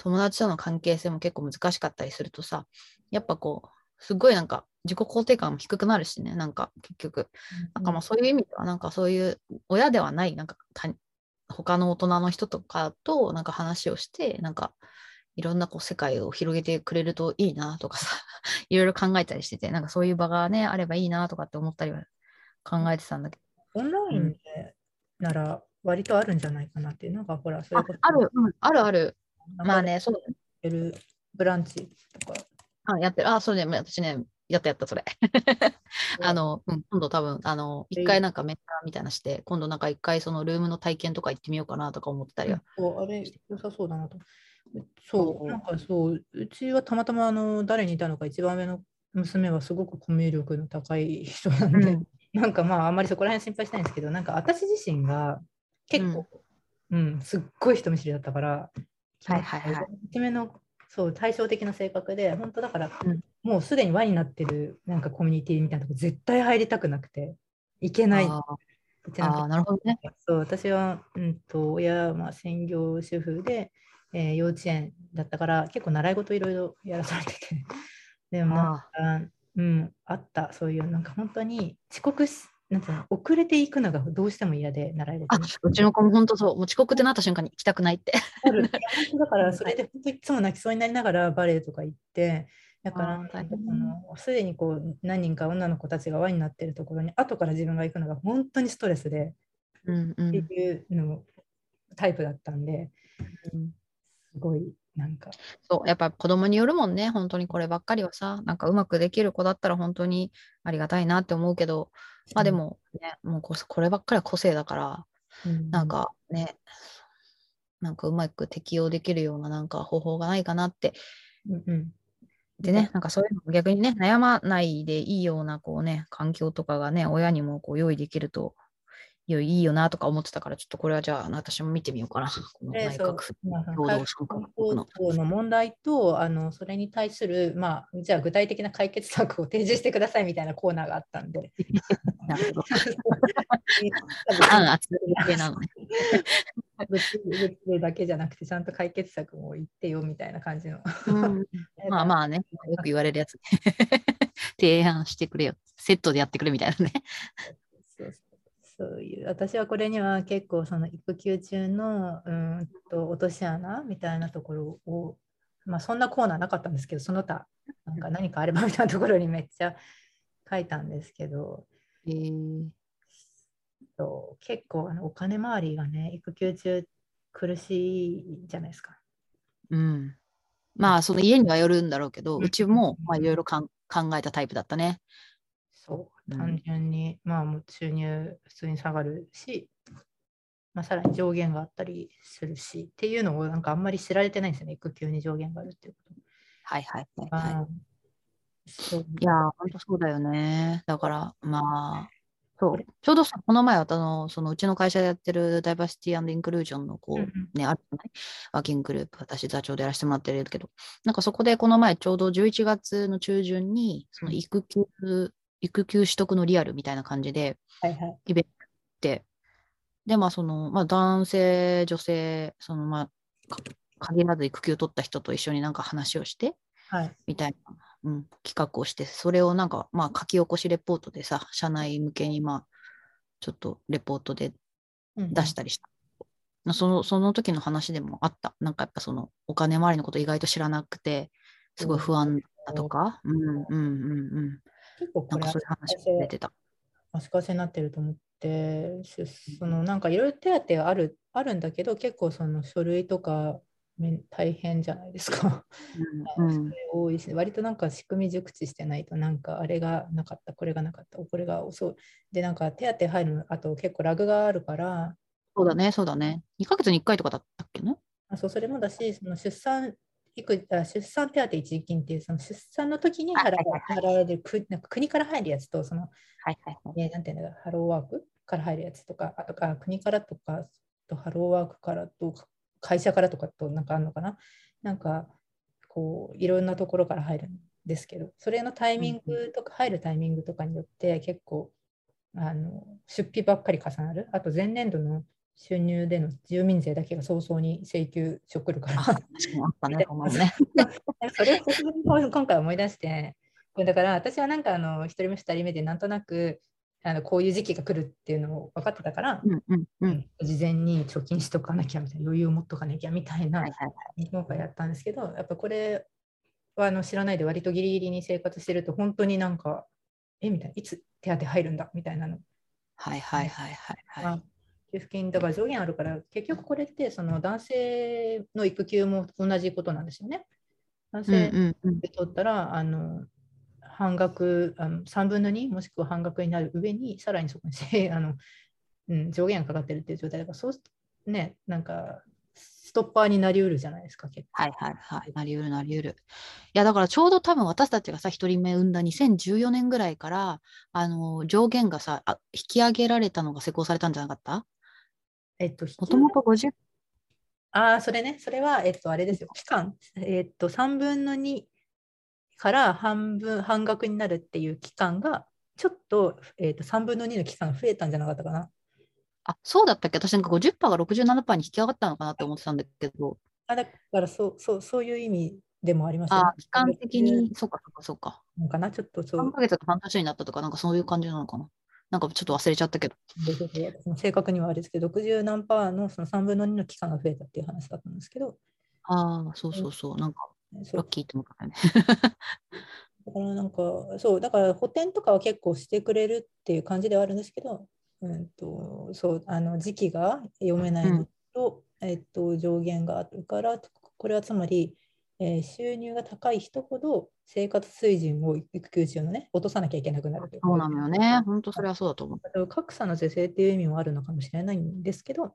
友達との関係性も結構難しかったりするとさ、やっぱこう、すごいなんか、自己肯定感も低くなるしね、なんか結局。なんかまあそういう意味では、なんかそういう親ではない、なんか他他の大人の人とかとなんか話をして、なんかいろんなこう世界を広げてくれるといいなとかさ、いろいろ考えたりしてて、なんかそういう場がね、あればいいなとかって思ったりは考えてたんだけど。オンラインでなら割とあるんじゃないかなっていう、なんかほら、それあこそある、うん、あるある。まあね、そうやるブランチとか。あやってる。あ、そうね、私ね、やったやった、それ。あの、うん、今度多分、あの、一回なんかメンターみたいなして、今度なんか一回そのルームの体験とか行ってみようかなとか思ってたりは。そうあれ、良さそうだなと。そう、なんかそう、うちはたまたまあの誰にいたのか、一番上の娘はすごくコミュ力の高い人なんで、うんなんかまあ、あんまりそこら辺心配しないんですけど、なんか私自身が結構、うん、すっごい人見知りだったから、はいはいはい。決めのそう対照的な性格で、本当だから、うん。もうすでに輪になってるなんかコミュニティみたいなとこ絶対入りたくなくて、いけない。ああー、なるほどね。そう私は、うん、と親はまあ専業主婦で、えー幼稚園だったから結構習い事いろいろやらされてて。でもなんかうん、あった。そういうなんか本当に遅刻しなんていうの遅れていくのがどうしても嫌で習い事あにうちの子も本当そう、もう遅刻ってなった瞬間に行きたくないって。だからそれで本当いつも泣きそうになりながらバレエとか行って。だからすでにこう何人か女の子たちが輪になってるところに後から自分が行くのが本当にストレスで。うんうってんいうのタイプだったんで。うん。すごいなんか。そう、やっぱ子供によるもんね、本当にこればっかりはさ、なんかうまくできる子だったら本当にありがたいなって思うけど、まあでもね、もうここればっかりは個性だから、なんかね、なんかうまく適用できるようななんか方法がないかなって。うんうん。でね、なんかそういうのも逆にね、悩まないでいいようなこうね、環境とかがね、親にもこう用意できるといいいいよなとか思ってたから、ちょっとこれはじゃあ私も見てみようかな。この内閣府共の。問題とあのそれに対する、まあ、じゃあ具体的な解決策を提示してくださいみたいなコーナーがあったんで。なるほど。案集めなのね。ぶつぶつだけじゃなくてちゃんと解決策も言ってよみたいな感じの。うんまあまあね、よく言われるやつ。提案してくれよ。セットでやってくれみたいなね。そういう私はこれには結構その育休中のうんと落とし穴みたいなところを、まあ、そんなコーナーなかったんですけどその他なんか何かあればみたいなところにめっちゃ書いたんですけど、えー、そう結構あのお金回りがね育休中苦しいじゃないですか。うん。まあ、その家にはよるんだろうけど、うんうちもまあいろいろかん考えたタイプだったね。そううん単純に、まあもう収入普通に下がるし、まあ、さらに上限があったりするしっていうのをなんかあんまり知られてないんですよね育休に上限があるっていうこと。はいはいはい、はい。いやー、本当そうだよね。だから、まあ、そう。ちょうどさ、この前、あの、そのうちの会社でやってるダイバーシティインクルージョンの、こうんうう、ね、あるじゃない？ワーキンググループ、私座長でやらせてもらってるけど、なんかそこでこの前、ちょうど11月の中旬に、その育休、育休取得のリアルみたいな感じで、はいはい。イベントで、で、まあ、その、まあ、男性、女性、その、まあ、か限らず育休取った人と一緒になんか話をして、はい。みたいな、うん、企画をして、それをなんか、まあ、書き起こしレポートでさ、社内向けに、まあ、ちょっとレポートで出したりした。そのその時の話でもあった。なんかやっぱそのお金回りのこと意外と知らなくて、すごい不安だとか、うんうんうんうん。結構これなんかそういう話足かせ出てた。足かせになってると思って、しそのなんかいろいろ手当があるあるんだけど、結構その書類とかめ大変じゃないですか。うんう多いし、割となんか仕組み熟知してないと、なんかあれがなかった、これがなかった、これが遅い。で、なんか手当入るの、あと結構ラグがあるから、そうだね、そうだね。2ヶ月に1回とかだったっけね？あそうそれもだし、その出産育あ出産手当一時金っていう、その出産の時に払われるくなんか国から入るやつと、その、はいはいはい。えーなんていうんだハローワークから入るやつとか、あとか国からとか、とハローワークからと、会社からとかとなんかあるのかな？なんか、こう、いろんなところから入るんですけど、それのタイミングとか、入るタイミングとかによって結構、あの出費ばっかり重なる。あと前年度の収入での住民税だけが早々に請求書来るから。あ確かにあったね。それを今回思い出して、だから私はなんかあの1人目、2人目でなんとなくあのこういう時期が来るっていうのを分かってたから、うんうんうん。事前に貯金しとかなきゃみたいな、余裕を持っとかなきゃみたいな。今回やったんですけど、やっぱこれはあの知らないで割とギリギリに生活してると、本当になんか、えみたいな、いつ手当入るんだみたいなのはいはいはいはいはい。まあ給付金だから上限あるから、結局これってその男性の育休も同じことなんですよね。男性うんうん。で取ったら、あの半額あの3分の2もしくは半額になる上にさらにそこに あの、うん、上限がかかってるっていう状態だからそうねなんかストッパーになりうるじゃないですか結構はいはいはいなりうるなりうるいやだからちょうど多分私たちがさ1人目産んだ2014年ぐらいからあの上限がさあ引き上げられたのが施行されたんじゃなかった？えっともともと50ああそれねそれはえっとあれですよ期間えっと3分の2から半分半額になるっていう期間がちょっと,、えー、と3分の2の期間増えたんじゃなかったかな。あそうだったっけ？私なんか50%が67%に引き上がったのかなって思ってたんだけど。あだからそうそうそういう意味でもありますよね。あ期間的に、そうかそうかそうか。のかなちょっとそう。3ヶ月が半年になったとか、なんかそういう感じなのかな。なんかちょっと忘れちゃったけど。正確にはあれですけど、60何パーのその3分の2の期間が増えたっていう話だったんですけど。ああ、そうそうそう。なんかラッキーって思ったね。だからなんかそうだから補填とかは結構してくれるっていう感じではあるんですけど、うんと、そうあの時期が読めないのと、うん、えっと、上限があるからこれはつまり、えー、収入が高い人ほど生活水準を育休中のね落とさなきゃいけなくなるそうなのよね本当それはそうだと思う格差の是正っていう意味もあるのかもしれないんですけど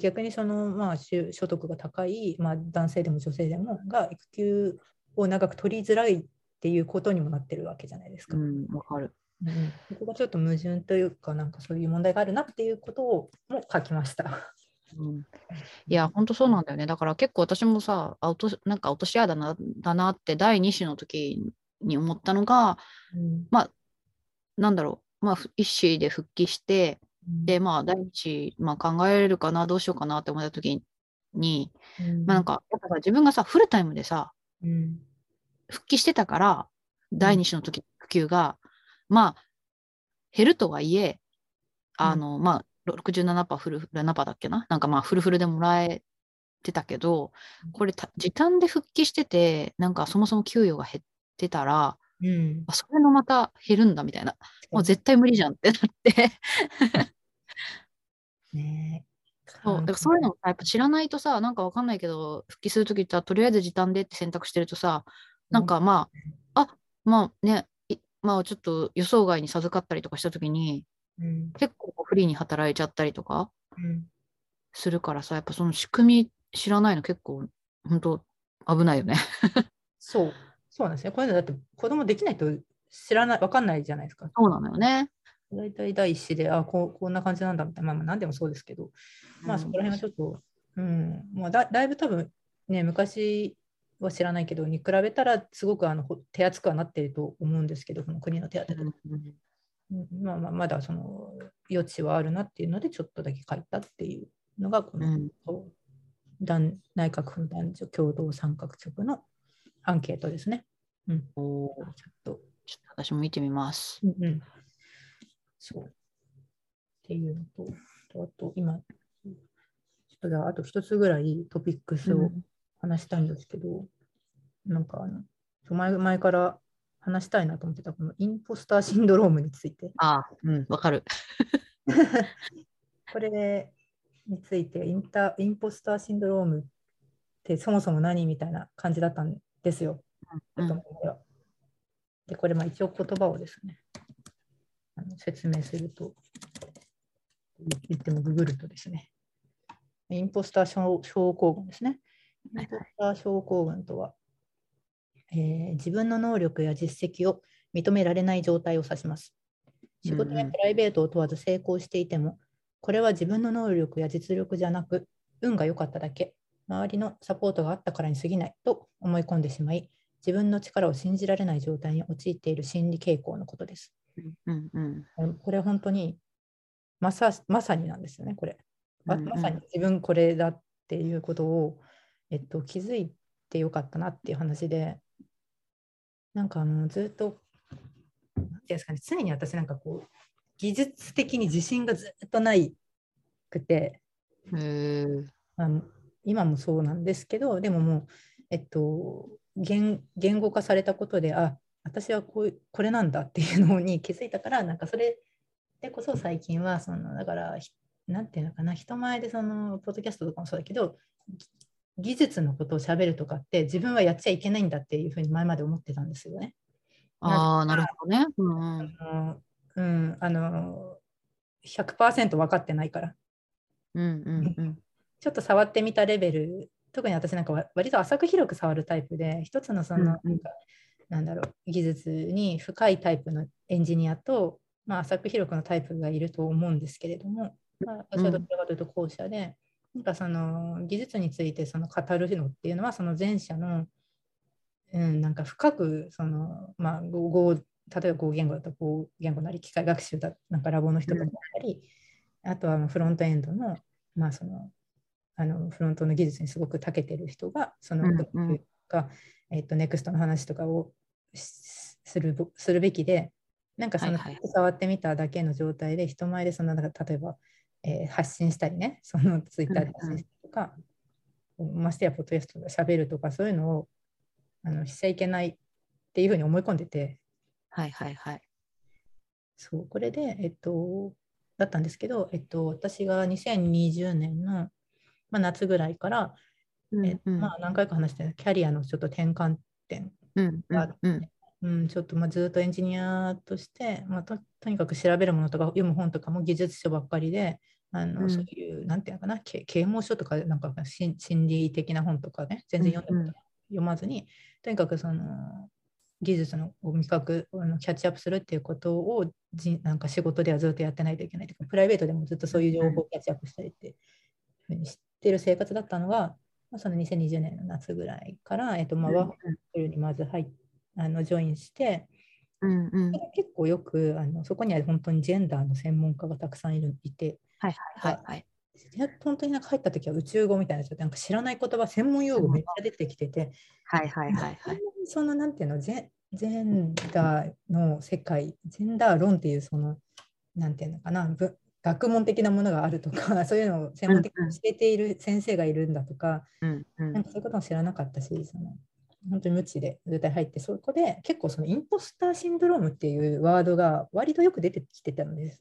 逆にその、まあ、所得が高い、まあ、男性でも女性でもが育休を長く取りづらいっていうことにもなってるわけじゃないですか。わ、うん、かる。うん、ここがちょっと矛盾というか、なんかそういう問題があるなっていうことをも書きました。うん、いや、本当そうなんだよね。だから結構私もさ、落となんか落とし穴だなだなって第2子の時に思ったのが、うん、まあ、なんだろう、まあ、一子で復帰して、で、まあ、第一、まあ、考えれるかな、どうしようかなって思った時に、うん、まあ、なんか、やっぱ自分がさ、フルタイムでさ、うん、復帰してたから、第二子の時、普及が、まあ、減るとはいえ、あの、まあ、67%フルフル7%だっけな？なんかまあ、フルフルでもらえてたけど、これ時短で復帰してて、なんかそもそも給与が減ってたら、うん、それのまた減るんだみたいな、もう絶対無理じゃんってなって。ねそう。だからそういうのやっぱ知らないとさ、なんかわかんないけど、復帰するときってとりあえず時短でって選択してるとさ、なんかまあ、あまあね、まあちょっと予想外に授かったりとかしたときに、うん、結構フリーに働いちゃったりとかするからさ、やっぱその仕組み知らないの結構本当危ないよね。そう、そうなんですね。こういうのだって子供できないと知らない、わかんないじゃないですか。そうなのよね。大体第一子で、あこうこんな感じなんだみたいな、まあ、何でもそうですけど、まあそこら辺はちょっと、うん、もうだだいぶ多分ね、昔は知らないけど、に比べたらすごくあの手厚くはなっていると思うんですけど、この国の手当と、うん、まあまあ、まだその余地はあるなっていうので、ちょっとだけ書いたっていうのが、この、うん、内閣府男女共同参画局のアンケートですね。うん、おちょっとちょっと私も見てみます。うんうんそう。っていうのと、あと今、ちょっとじゃああと一つぐらいトピックスを話したいんですけど、うん、なんかあの前前から話したいなと思ってたこのインポスターシンドロームについて。ああ、うん、わかる。これについてインタインポスターシンドロームってそもそも何みたいな感じだったんですよ。うん、で、これまあ一応言葉をですね、あの説明すると、言ってもググるとですね、インポスター症候群ですね。インポスター症候群とは、えー、自分の能力や実績を認められない状態を指します。仕事やプライベートを問わず成功していても、これは自分の能力や実力じゃなく、運が良かっただけ、周りのサポートがあったからに過ぎないと思い込んでしまい、自分の力を信じられない状態に陥っている心理傾向のことです。うんうん、これ本当にまさまさになんですよね、これ。ままさに自分これだっていうことを、えっと、気づいてよかったなっていう話で、なんかあのずっと、なんていうんですかね、常に私なんかこう、技術的に自信がずっとないくて、あの今もそうなんですけど、でももう、えっと、言言語化されたことで、あ私はこうこれなんだっていうのに気づいたからなんかそれでこそ最近はそのだからなんていうのかな人前でそのポッドキャストとかもそうだけど技術のことをしゃべるとかって自分はやっちゃいけないんだっていうふうに前まで思ってたんですよね。ああ、なるほどね。うんうん。あのうん、あの100%分かってないからうんうんうん。ちょっと触ってみたレベル特に私なんかわ割と浅く広く触るタイプで一つのその、うんなんだろう技術に深いタイプのエンジニアと、まあ、浅く広くのタイプがいると思うんですけれども、まあ、私はどちらかというと後者で、なんかその技術についてその語るのっていうのはその前者の、うん、なんか深くその、まあ、語語例えば語言語だと語言語なり機械学習だなんかラボの人とかだったり、あとはまあフロントエンドの,、まあそのあのフロントの技術にすごく長けてる人がその、うんうん。が、えっと、ネクストの話とかをしするぼするべきで、なんかその、はいはい。触ってみただけの状態で、人前でそのなんか例えば、えー発信したりね、そのツイッターで発信したりとか、ましてやポッドキャストで喋るとか、そういうのをあのしちゃいけないっていうふうに思い込んでて、はいはいはい。そう、これで、えっと、だったんですけど、えっと、私が2020年の、まあ、夏ぐらいから、えうん。まあ、何回か話してるキャリアのちょっと転換点うんうんうん。うん、ちょっとまあずっとエンジニアとして、まあ、ととにかく調べるものとか読む本とかも技術書ばっかりで、あのうん。そういう、なんていうのかな、け啓蒙書とか、なんか心心理的な本とかね、全然読んでうんうん。読まずに、とにかくその技術のを味覚あのキャッチアップするっていうことをじなんか仕事ではずっとやってないといけないとか、プライベートでもずっとそういう情報をキャッチアップしたりっていうふうに知ってる生活だったのが、まあ、その2020年の夏ぐらいから、えっとまあ、ワーホルにまず入っあのジョインして、うんうん。結構よくあのそこには本当にジェンダーの専門家がたくさんいるいて、はいはいはいはい。本当になんか入った時は宇宙語みたいななんか知らない言葉、専門用語めっちゃ出てきてて、はいはいはいはい。そのなんていうのジェ、ンダーの世界、ジェンダー論っていうその、なんていうのかな、ぶ学問的なものがあるとか、そういうのを専門的に教えている先生がいるんだとか、うんうんなんかそういうことも知らなかったし、その本当に無知で絶対入って、そこで結構そのインポスターシンドロームっていうワードが割とよく出てきてたんです。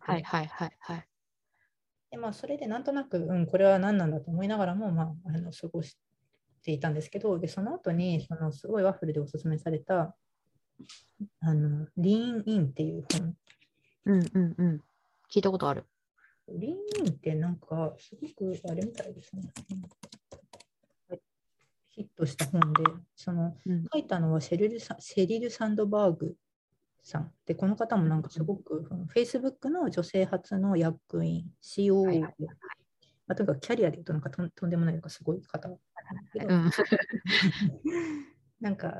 はいはいはいはい。でまあ、それでなんとなく、うん、これは何なんだと思いながらも、まあ、あの過ごしていたんですけど、でその後にそのすごいワッフルでおすすめされた、あのリーンインっていう本。うんうんうん。聞いたことある。リーンインってなんかすごくあれみたいですね。はいヒットした本で、そのうん書いたのはシェリル・サンドバーグさん。で、この方もなんかすごく、その Facebook の女性初の役員、COO で、はいはいまあ、とにかくキャリアで言うとなんかとんとんでもないのがすごい方なん。なんか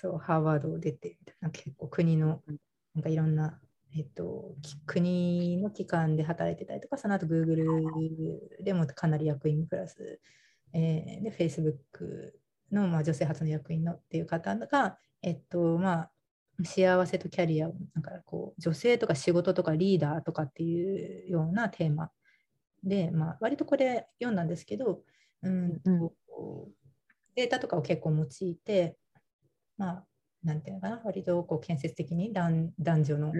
そう、ハーバードを出て、なんか結構国のうんなんかいろんな、えっと、き国の機関で働いてたりとか、その後 Google でもかなり役員プラス、えーで、Facebook の、まあ、女性初の役員のっていう方が、えっと、まあ、幸せとキャリアを、なんかこう、女性とか仕事とかリーダーとかっていうようなテーマで、まあ、割とこれ読んだんですけど、うんとデータとかを結構用いて、まあ、なんていうのかな、割とこう建設的に男男女の、ん。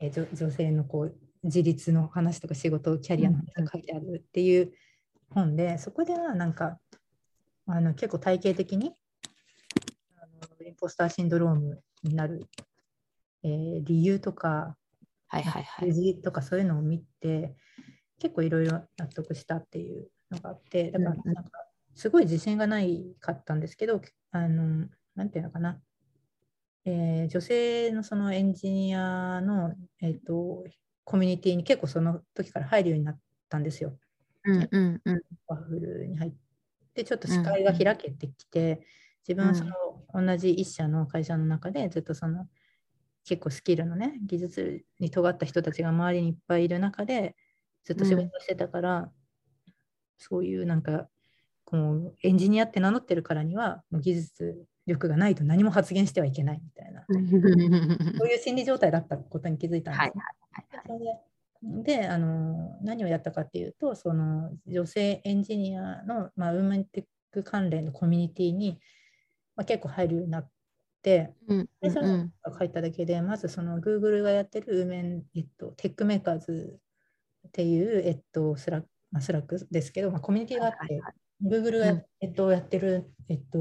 えー女女性のこう自立の話とか仕事、キャリアの話が書いてあるっていう本で、そこではなんかあの結構体系的にあのインポスターシンドロームになる、えー理由とか、はいはいはい。数字とかそういうのを見て、結構いろいろ納得したっていうのがあって、だからうんうんなんかすごい自信がないかったんですけど、あのなんていうのかな、えー女性のそのエンジニアの、えー、とコミュニティに結構その時から入るようになったんですよ。うんうんうん。ワッフルに入って、ちょっと視界が開けてきて、自分はその同じ一社の会社の中でずっとその結構スキルのね、技術に尖った人たちが周りにいっぱいいる中で、ずっと仕事をしてたから、そういうなんか、こうエンジニアって名乗ってるからには、もう技術力がないと何も発言してはいけないみたいな、そういう心理状態だったことに気づいたんです、でであの何をやったかっていうとその女性エンジニアの、まあ、 Women Tech 関連のコミュニティに、まあ、結構入るようになってうん最初のうん書いただけで、まずその Google がやってる Women、えっと、 Techmakers っていう、えっと、 Slack、まあ、 Slack ですけど、まあ、コミュニティがあって、はいはい Google がや,、うん。えっと、やってる、えっと、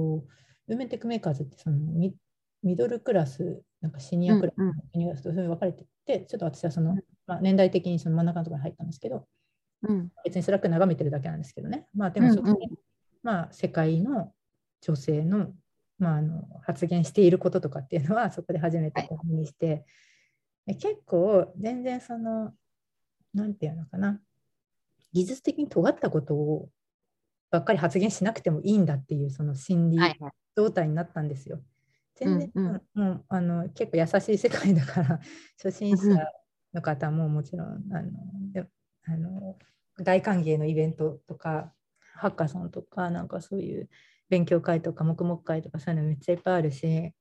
Women Techmakers ってそのミミドルクラスなんかシニアクラス、ユニバーシティそういう分かれてて、ちょっと私はその、まあ、年代的にその真ん中のところに入ったんですけど、うん。別に Slack 眺めてるだけなんですけどね。まあでもそこに、まあ世界の女性の,、まあ、あの発言していることとかっていうのはそこで初めて確認して、で結構全然その、なんていうのかな、技術的に尖ったことをばっかり発言しなくてもいいんだっていうその心理はいはい。状態になったんですよ。全然、うん。もうあの結構優しい世界だから 初心者の方ももちろんあのであの大歓迎のイベントとかハッカソンとかなんかそういう勉強会とか黙々会とかそういうのめっちゃいっぱいあるし、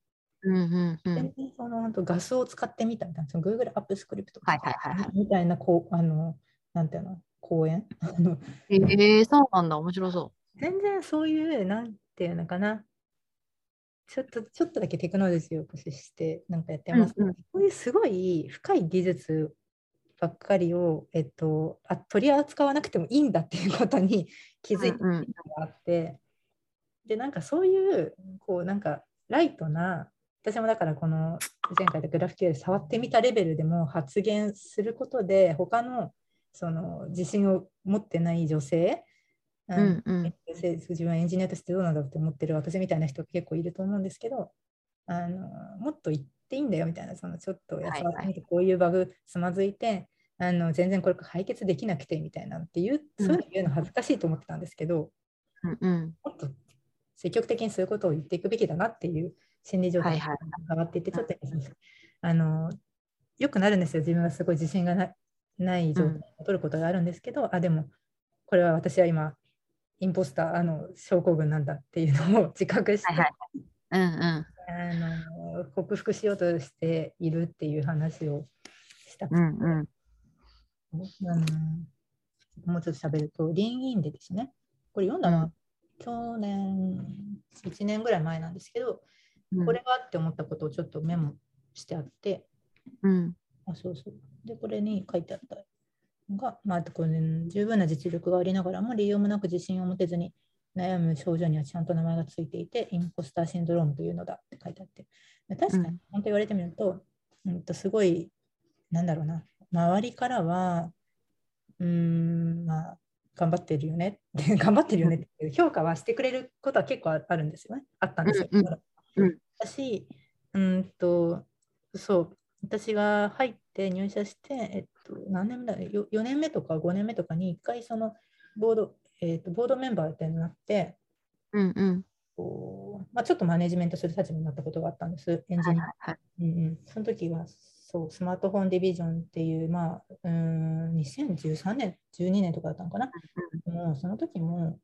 うんうんうん。その本当画素を使ってみたみたいな Google アップスクリプトみたいなこうあのなんていうの？講演？えー、そうなんだ、面白そ全然そういう、なんていうのかな、ちょっとちょっとだけテクノロジーを駆使してなんかやってます。うんうん。こういうすごい深い技術ばっかりを、えっと、あ取り扱わなくてもいいんだっていうことに気づいたのうんうんがあって、でなんかそういうこうなんかライトな私もだからこの前回のグラフ Q で触ってみたレベルでも発言することで他のその自信を持ってない女性、う。んうん自分はエンジニアとしてどうなんだろうって思ってる私みたいな人が結構いると思うんですけどあのもっと言っていいんだよみたいなそのちょっとやはいはい。触ってみてこういうバグつまずいてあの全然これ解決できなくてみたいなっていううん。そういうの言うの恥ずかしいと思ってたんですけど、うんうん。もっと積極的にそういうことを言っていくべきだなっていう心理状態が変わっていって、ちょっとあのよくなるんですよ、自分はすごい自信がなない状態に戻ることがあるんですけど、あでもこれは私は今、インポスターあの症候群なんだっていうのを自覚して、はいはい。うんうん。あの克服しようとしているっていう話をしたくて、うんうん。あのもうちょっと喋ると、リンインでですね、これ読んだのは、去年、1年ぐらい前なんですけど、うん。これはって思ったことをちょっとメモしてあって、うん。あそうそう。で、これに書いてあったのが、まあ、これ十分な実力がありながらも理由もなく自信を持てずに悩む症状にはちゃんと名前がついていて、インポスターシンドロームというのだって書いてあって、で確かにうん。本当言われてみると、うん、とすごい、なんだろうな、周りからは、うーん、まあ、頑張ってるよね。って、頑張ってるよねっていう評価はしてくれることは結構ああるんですよね。あったんですよ。私、うんと、そう、私が入って入社して、えっと、何年目だ？よ ?4 年目とか5年目とかに1回そのボード、えっと、ボードメンバーってなって、うんうん。こうまあ、ちょっとマネジメントする立場になったことがあったんです、エンジニア。はい。うんうん、その時はそうスマートフォンディビジョンっていう、まあ、うーん2013年、12年とかだったのかな？でもその時も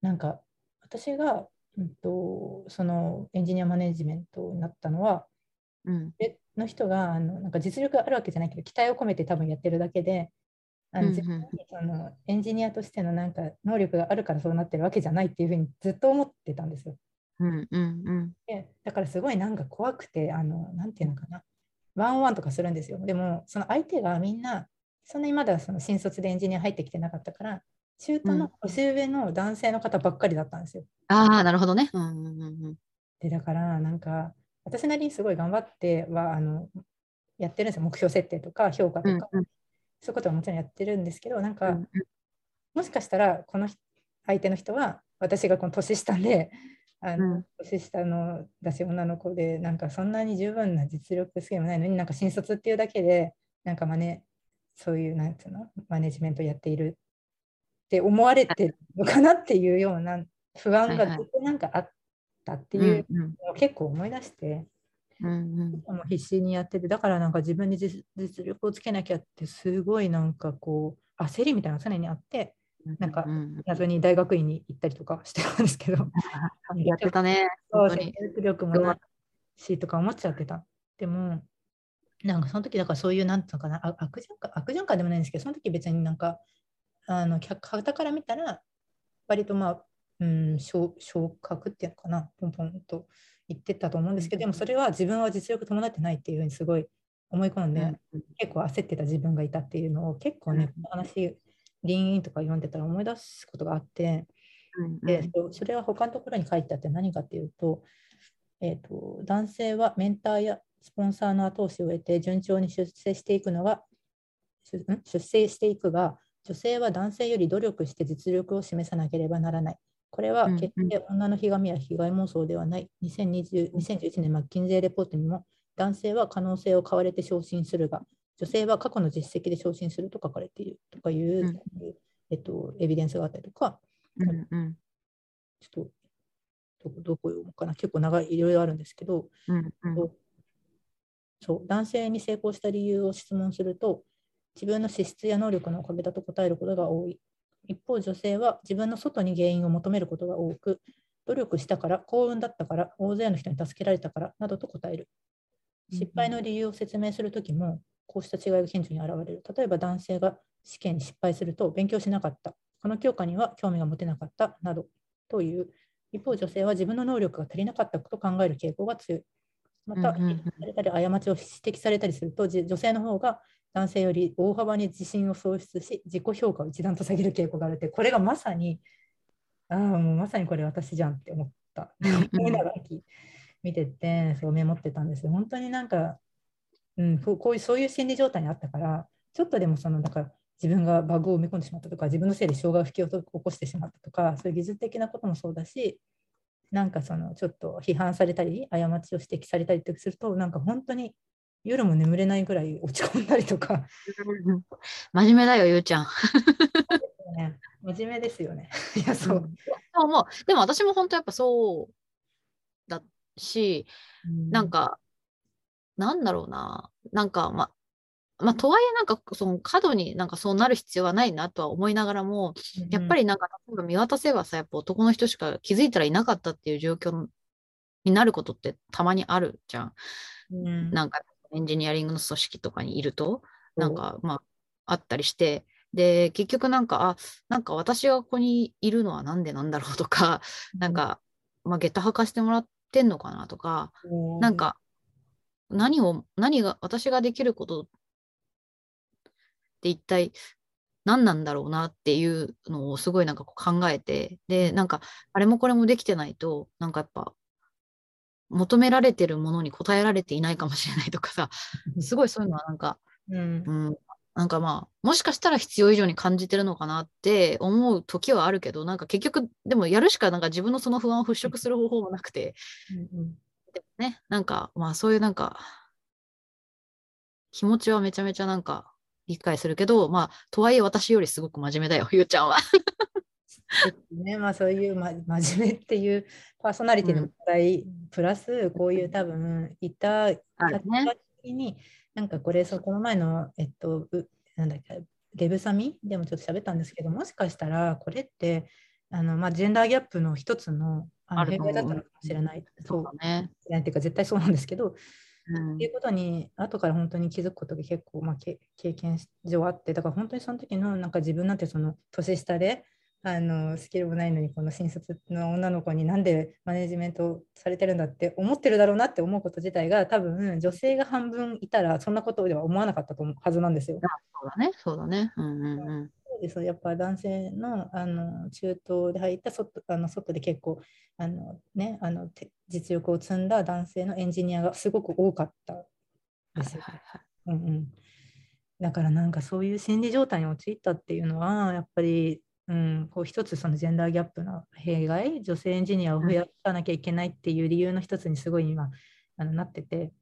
なんか私が、うん、とそのエンジニアマネジメントになったのはうん。での人があのなんか実力があるわけじゃないけど期待を込めて多分やってるだけであのそのエンジニアとしてのなんか能力があるからそうなってるわけじゃないっていうふうにずっと思ってたんですよ。うんうんうん。でだからすごいなんか怖くてあのなんていうのかな？ワンワンとかするんですよ。でもその相手がみんなそんなにまだその新卒でエンジニア入ってきてなかったから中途の年上の男性の方ばっかりだったんですよ。ああなるほどね。うんうんうんうん。でだからなんか私なりにすごい頑張ってはあのやってるんですよ。目標設定とか評価とか、うんうん。そういうことはもちろんやってるんですけどなんか、うん。もしかしたらこの人相手の人は私がこの年下であの、うん年下のだし女の子でなんかそんなに十分な実力スキルもないのになんか新卒っていうだけでなんかマネそういうなんていうのマネジメントやっているって思われてるのかなっていうような不安がずっとなんかあったっていうのを結構思い出して、うんうん必死にやっててだからなんか自分に実実力をつけなきゃってすごいなんかこう焦りみたいなのが常にあってなんか謎に大学院に行ったりとかしてたんですけど。やってたね。そう説得力もないしとか思っちゃってた。でもなんかその時だからそういうなんていうのかなあ悪循環悪循環でもないんですけどその時別になんかあの客方から見たら割とまあうん昇昇格っていうのかなポンポンと言ってたと思うんですけどでもそれは自分は実力伴ってないっていうふうにすごい思い込んで、うん。結構焦ってた自分がいたっていうのを結構ね、うん。この話リンインとか読んでたら思い出すことがあって、うんでそそれは他のところに書いてあって何かっていうと,、えー、と男性はメンターやスポンサーの後押しを得て順調に出世していくのが出出世していくが女性は男性より努力して実力を示さなければならない。これは決して女のひがみや被害妄想ではない。2020 2011年マッキンゼーレポートにも男性は可能性を買われて昇進するが女性は過去の実績で昇進すると書かれているとかいう、うん、えっと、エビデンスがあったりとか、うんうん、ちょっとどどこ読もうかな。結構長いいろいろあるんですけど、うんうん、そう男性に成功した理由を質問すると自分の資質や能力のおかげだと答えることが多い。一方、女性は自分の外に原因を求めることが多く、努力したから、幸運だったから、大勢の人に助けられたからなどと答える。失敗の理由を説明するときも、こうした違いが顕著に現れる。例えば男性が試験に失敗すると、勉強しなかった。この教科には興味が持てなかったなどという。一方、女性は自分の能力が足りなかったと考える傾向が強い。また、されたり過ちを指摘されたりすると、女性の方が男性より大幅に自信を喪失し、自己評価を一段と下げる傾向があるって、これがまさに、ああ、もうまさにこれ私じゃんって思った。見てて、そうメモってたんですよ。本当になんか、うん、こういうそういう心理状態にあったから、ちょっとでもその、だから自分がバグを埋め込んでしまったとか、自分のせいで障害を引き起こしてしまったとか、そういう技術的なこともそうだし、なんかそのちょっと批判されたり、過ちを指摘されたりすると、なんか本当に夜も眠れないぐらい落ち込んだりとか。真面目だよ、ゆうちゃん。ね、真面目ですよね。いや、そう。うん、でも私も本当やっぱそうだし、うん、なんか、なんだろうな、なんか、ま、まあ、とはいえなんかその過度になんかそうなる必要はないなとは思いながらも、うん、やっぱりなんか例えば見渡せばさやっぱ男の人しか気づいたらいなかったっていう状況になることってたまにあるじゃん。うん、なんかエンジニアリングの組織とかにいると、なんか、まあ、あったりして、で、結局なんか、あ、なんか私がここにいるのはなんでなんだろうとか、なんか、まあ、下駄履かしてもらってんのかなとか、なんか、何を、何が、私ができることって一体何なんだろうなっていうのをすごいなんか考えて、で、なんか、あれもこれもできてないと、なんかやっぱ、求められてるものに応えられていないかもしれないとかさ、すごいそういうのはなんか、うん、うん、なんかまあ、もしかしたら必要以上に感じてるのかなって思う時はあるけど、なんか結局、でもやるしかなんか自分のその不安を払拭する方法もなくて、うんうん、でもね、なんかまあそういうなんか、気持ちはめちゃめちゃなんか理解するけど、まあ、とはいえ私よりすごく真面目だよ、ゆうちゃんは。ねまあ、そういう、ま、真面目っていうパーソナリティの問題、うん、プラスこういう多分いた立場的に、なんかこれそこの前のえっとなんだっけデブサミでもちょっと喋ったんですけどもしかしたらこれってあの、まあ、ジェンダーギャップの一つのあの弊害だったのかもしれない。そうだね。っていうか絶対そうなんですけど、うん、っていうことに後から本当に気づくことが結構、まあ、経験上あってだから本当にその時のなんか自分なんてその年下であのスキルもないのにこの新卒の女の子になんでマネジメントされてるんだって思ってるだろうなって思うこと自体が多分女性が半分いたらそんなことでは思わなかったと思うはずなんですよ。そうだね、そうだね。うんうんうん、ですやっぱ男性のあの中東で入った外あの外で結構あの、ね、あの実力を積んだ男性のエンジニアがすごく多かったですよ。うんうん、だからなんかそういう心理状態に陥ったっていうのはやっぱりうん、こう一つそのジェンダーギャップの弊害女性エンジニアを増やさなきゃいけないっていう理由の一つにすごい今あのなってて、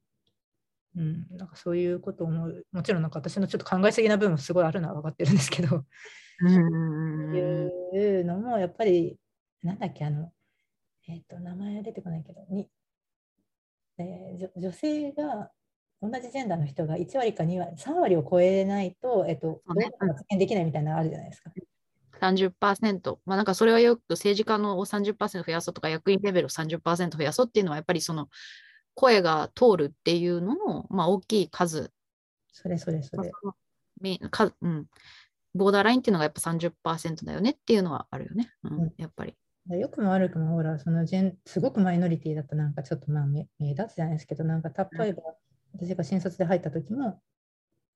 うん、なんかそういうことを思うもちろんなんか私のちょっと考えすぎな部分もすごいあるのは分かってるんですけど、うん、いうのもやっぱりなんだっけあの、えっ、ー、と名前は出てこないけどに、えー、女性が同じジェンダーの人が1割か2割3割を超えないと、えっ、ー、と、発言できないみたいなのあるじゃないですか。30%、まあ、なんかそれはよく政治家のを30%増やそうとか役員レベルを30%増やそうっていうのはやっぱりその声が通るっていうのの、まあ、大きい数。それそれそれ。かうん、ボーダーラインっていうのがやっぱ30%だよねっていうのはあるよね、うん、うん、やっぱり。よくも悪くもほらそのジェンすごくマイノリティだとなんかちょっとまあ目目立つじゃないですけどなんか例えば、私が新卒で入った時も、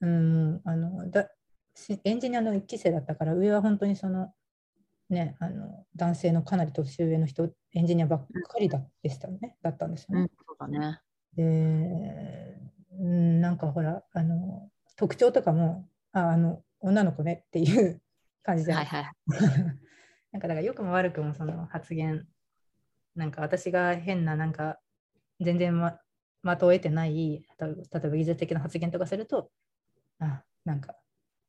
うん、あのだエンジニアの1期生だったから上は本当にそのねあの男性のかなり年上の人エンジニアばっかりだでしたねだったんですよね。うん、そうだねで、うん、なんかほら、あの、特徴とかも、あ、あの、女の子ねっていう感じじゃん。はいはい。なんかだから良くも悪くもその発言、なんか私が変な、なんか全然ま的を得てない、例えば技術的な発言とかすると、あ、なんか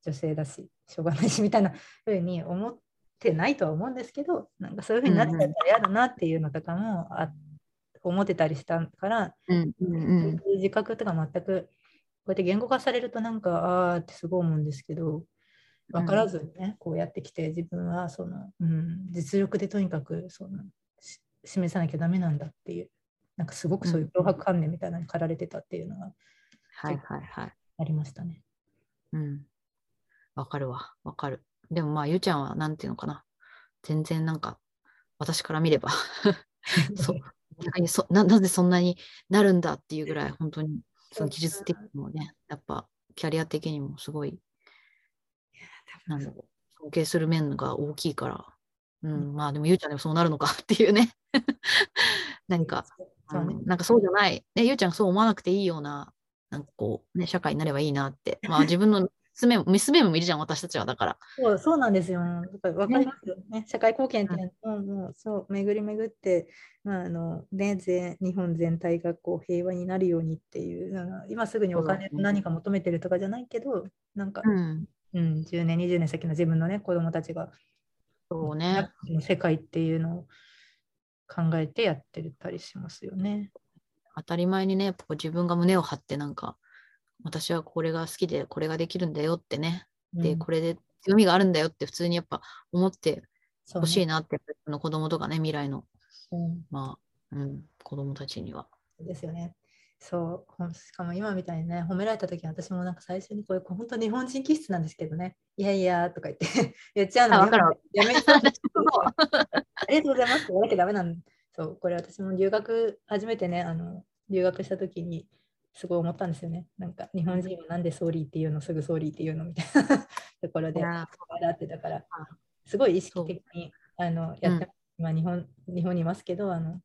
女性だし、しょうがないしみたいなふうに思ってないとは思うんですけど、なんかそういうふうになっちゃったら嫌だなっていうのとかもあ思ってたりしたから、うんうんうん。そういう自覚とか全くこうやって言語化されるとなんかあーってすごい思うんですけど分からずにね、こうやってきて自分はその、うん、実力でとにかくそのし示さなきゃダメなんだっていうなんかすごくそういう脅迫観念みたいなのに駆られてたっていうのがはいはいはい。ありましたね。うん。わかるわ。わかる。でもまあ、ゆうちゃんはなんていうのかな。全然なんか、私から見れば そう逆にそな、なぜそんなになるんだっていうぐらい、本当に、その技術的にもね、やっぱ、キャリア的にもすごい、なんだろう、尊敬する面が大きいから、うん、まあでも、ゆうちゃんでもそうなるのかっていうね。何か、そうなんかそうじゃない、ね、ゆうちゃんがそう思わなくていいような、なんかこう、ね、社会になればいいなって。まあ 自分の娘も、娘もいるじゃん、私たちは。だから。そうそうなんですよ。だから分かりますよね。社会貢献っていうのは、もうそう巡り巡って、まああのね、全日本全体がこう平和になるようにっていう、今すぐにお金何か求めてるとかじゃないけど、なんか、うん。うん、10年、20年先の自分のね、子供たちが、そうね。世界っていうのを考えてやってたりしますよね。当たり前にね、自分が胸を張って、なんか、私はこれが好きで、これができるんだよってね。で、うん。これで強みがあるんだよって普通にやっぱ思ってほしいねなって、その子供とかね、未来の、うん。まあ、うん、子供たちには。ですよね。そう。しかも今みたいにね、褒められたとき私もなんか最初にこれ、本当日本人気質なんですけどね、いやいやとか言って。言っちゃうのやめやめそうありがとうございます？って言わなきゃダメなん。そう、これ私も留学、初めてね、あの留学したときにすごい思ったんですよね。なんか日本人はなんでソーリーっていうの、すぐソーリーっていうのみたいな。ところで笑ってたから。あ、すごい意識的にあのやって、うん。今日本日本にいますけど、あの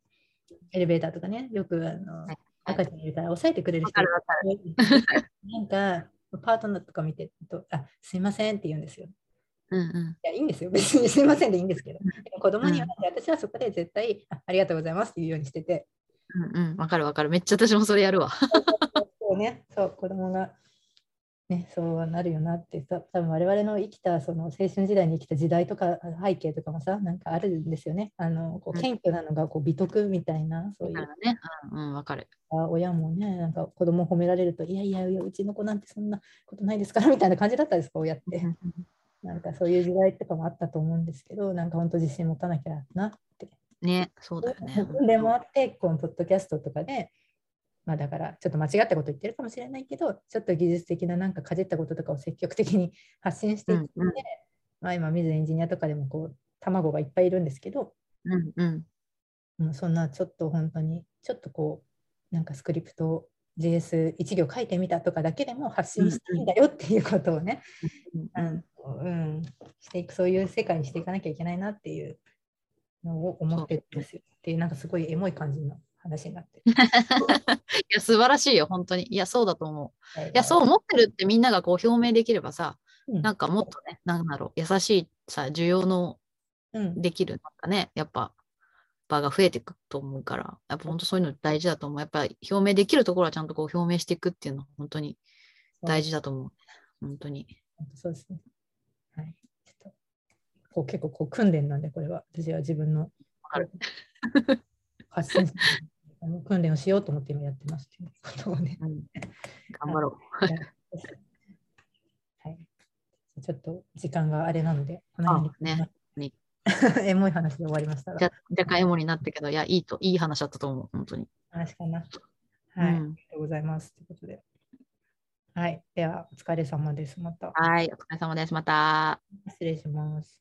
エレベーターとかね、よくあの、はい。赤ちゃんいるから抑えてくれる人。なんかパートナーとか見てると、あすいませんって言うんですよ。うんうん。いや、いいんですよ。別にすいませんでいいんですけど。子供には、私はそこで絶対あありがとうございますっていうようにしてて、うんうん。わかるわかる。めっちゃ私もそれやるわ。そうね、そう、子供が、ね、そうなるよなって、た多分我々の生きた、その青春時代に生きた時代とか背景とかもさ、なんかあるんですよね。あのこううん謙虚なのがこう美徳みたいな、そういうね。うんうん、わかる。あ親もね、なんか子供を褒められると、いやいやいや、うちの子なんてそんなことないですからみたいな感じだったですか、親って。なんかそういう時代とかもあったと思うんですけど、なんか本当自信持たなきゃなって。ね、そうだよね。でもあって、このポッドキャストとかで、まあだからちょっと間違ったこと言ってるかもしれないけど、ちょっと技術的ななんかかじったこととかを積極的に発信していって、うんうんまあ今、水エンジニアとかでもこう、卵がいっぱいいるんですけど、うんうん。もうそんなちょっと本当に、ちょっとこう、なんかスクリプトを JS1 行書いてみたとかだけでも発信していいんだよっていうことをね、うんうんうん、していく、そういう世界にしていかなきゃいけないなっていうのを思ってるんですよ。っていう、なんかすごいエモい感じの話になってる。いや、素晴らしいよ、本当に。いや、そうだと思う。いいや、そう思ってるってみんながこう表明できればさ、うんなんかもっとね、なんだろう、優しいさ、需要のうん、できる、なんかね、やっぱ場が増えていくと思うから、やっぱ本当そういうの大事だと思う。やっぱ表明できるところはちゃんとこう表明していくっていうのは本当に大事だと思う。本当に。そうですね。こう結構こう訓練なんで、これは私は自分の発信訓練をしようと思って今やってますっていうことをね。うん、頑張ろ はい。ちょっと時間があれなので、このあ辺にねね エモい話で終わりましたう。がじゃ、若干エモになったけど、いや、いいと、いい話だったと思う、本当に。話かな。はい、うんありがとうございます。ということで。はい。では、お疲れ様です。また。はい、お疲れ様です。また。失礼します。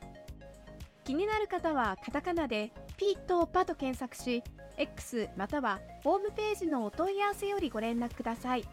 気になる方はカタカナでピーとパと検索し、X またはホームページのお問い合わせよりご連絡ください。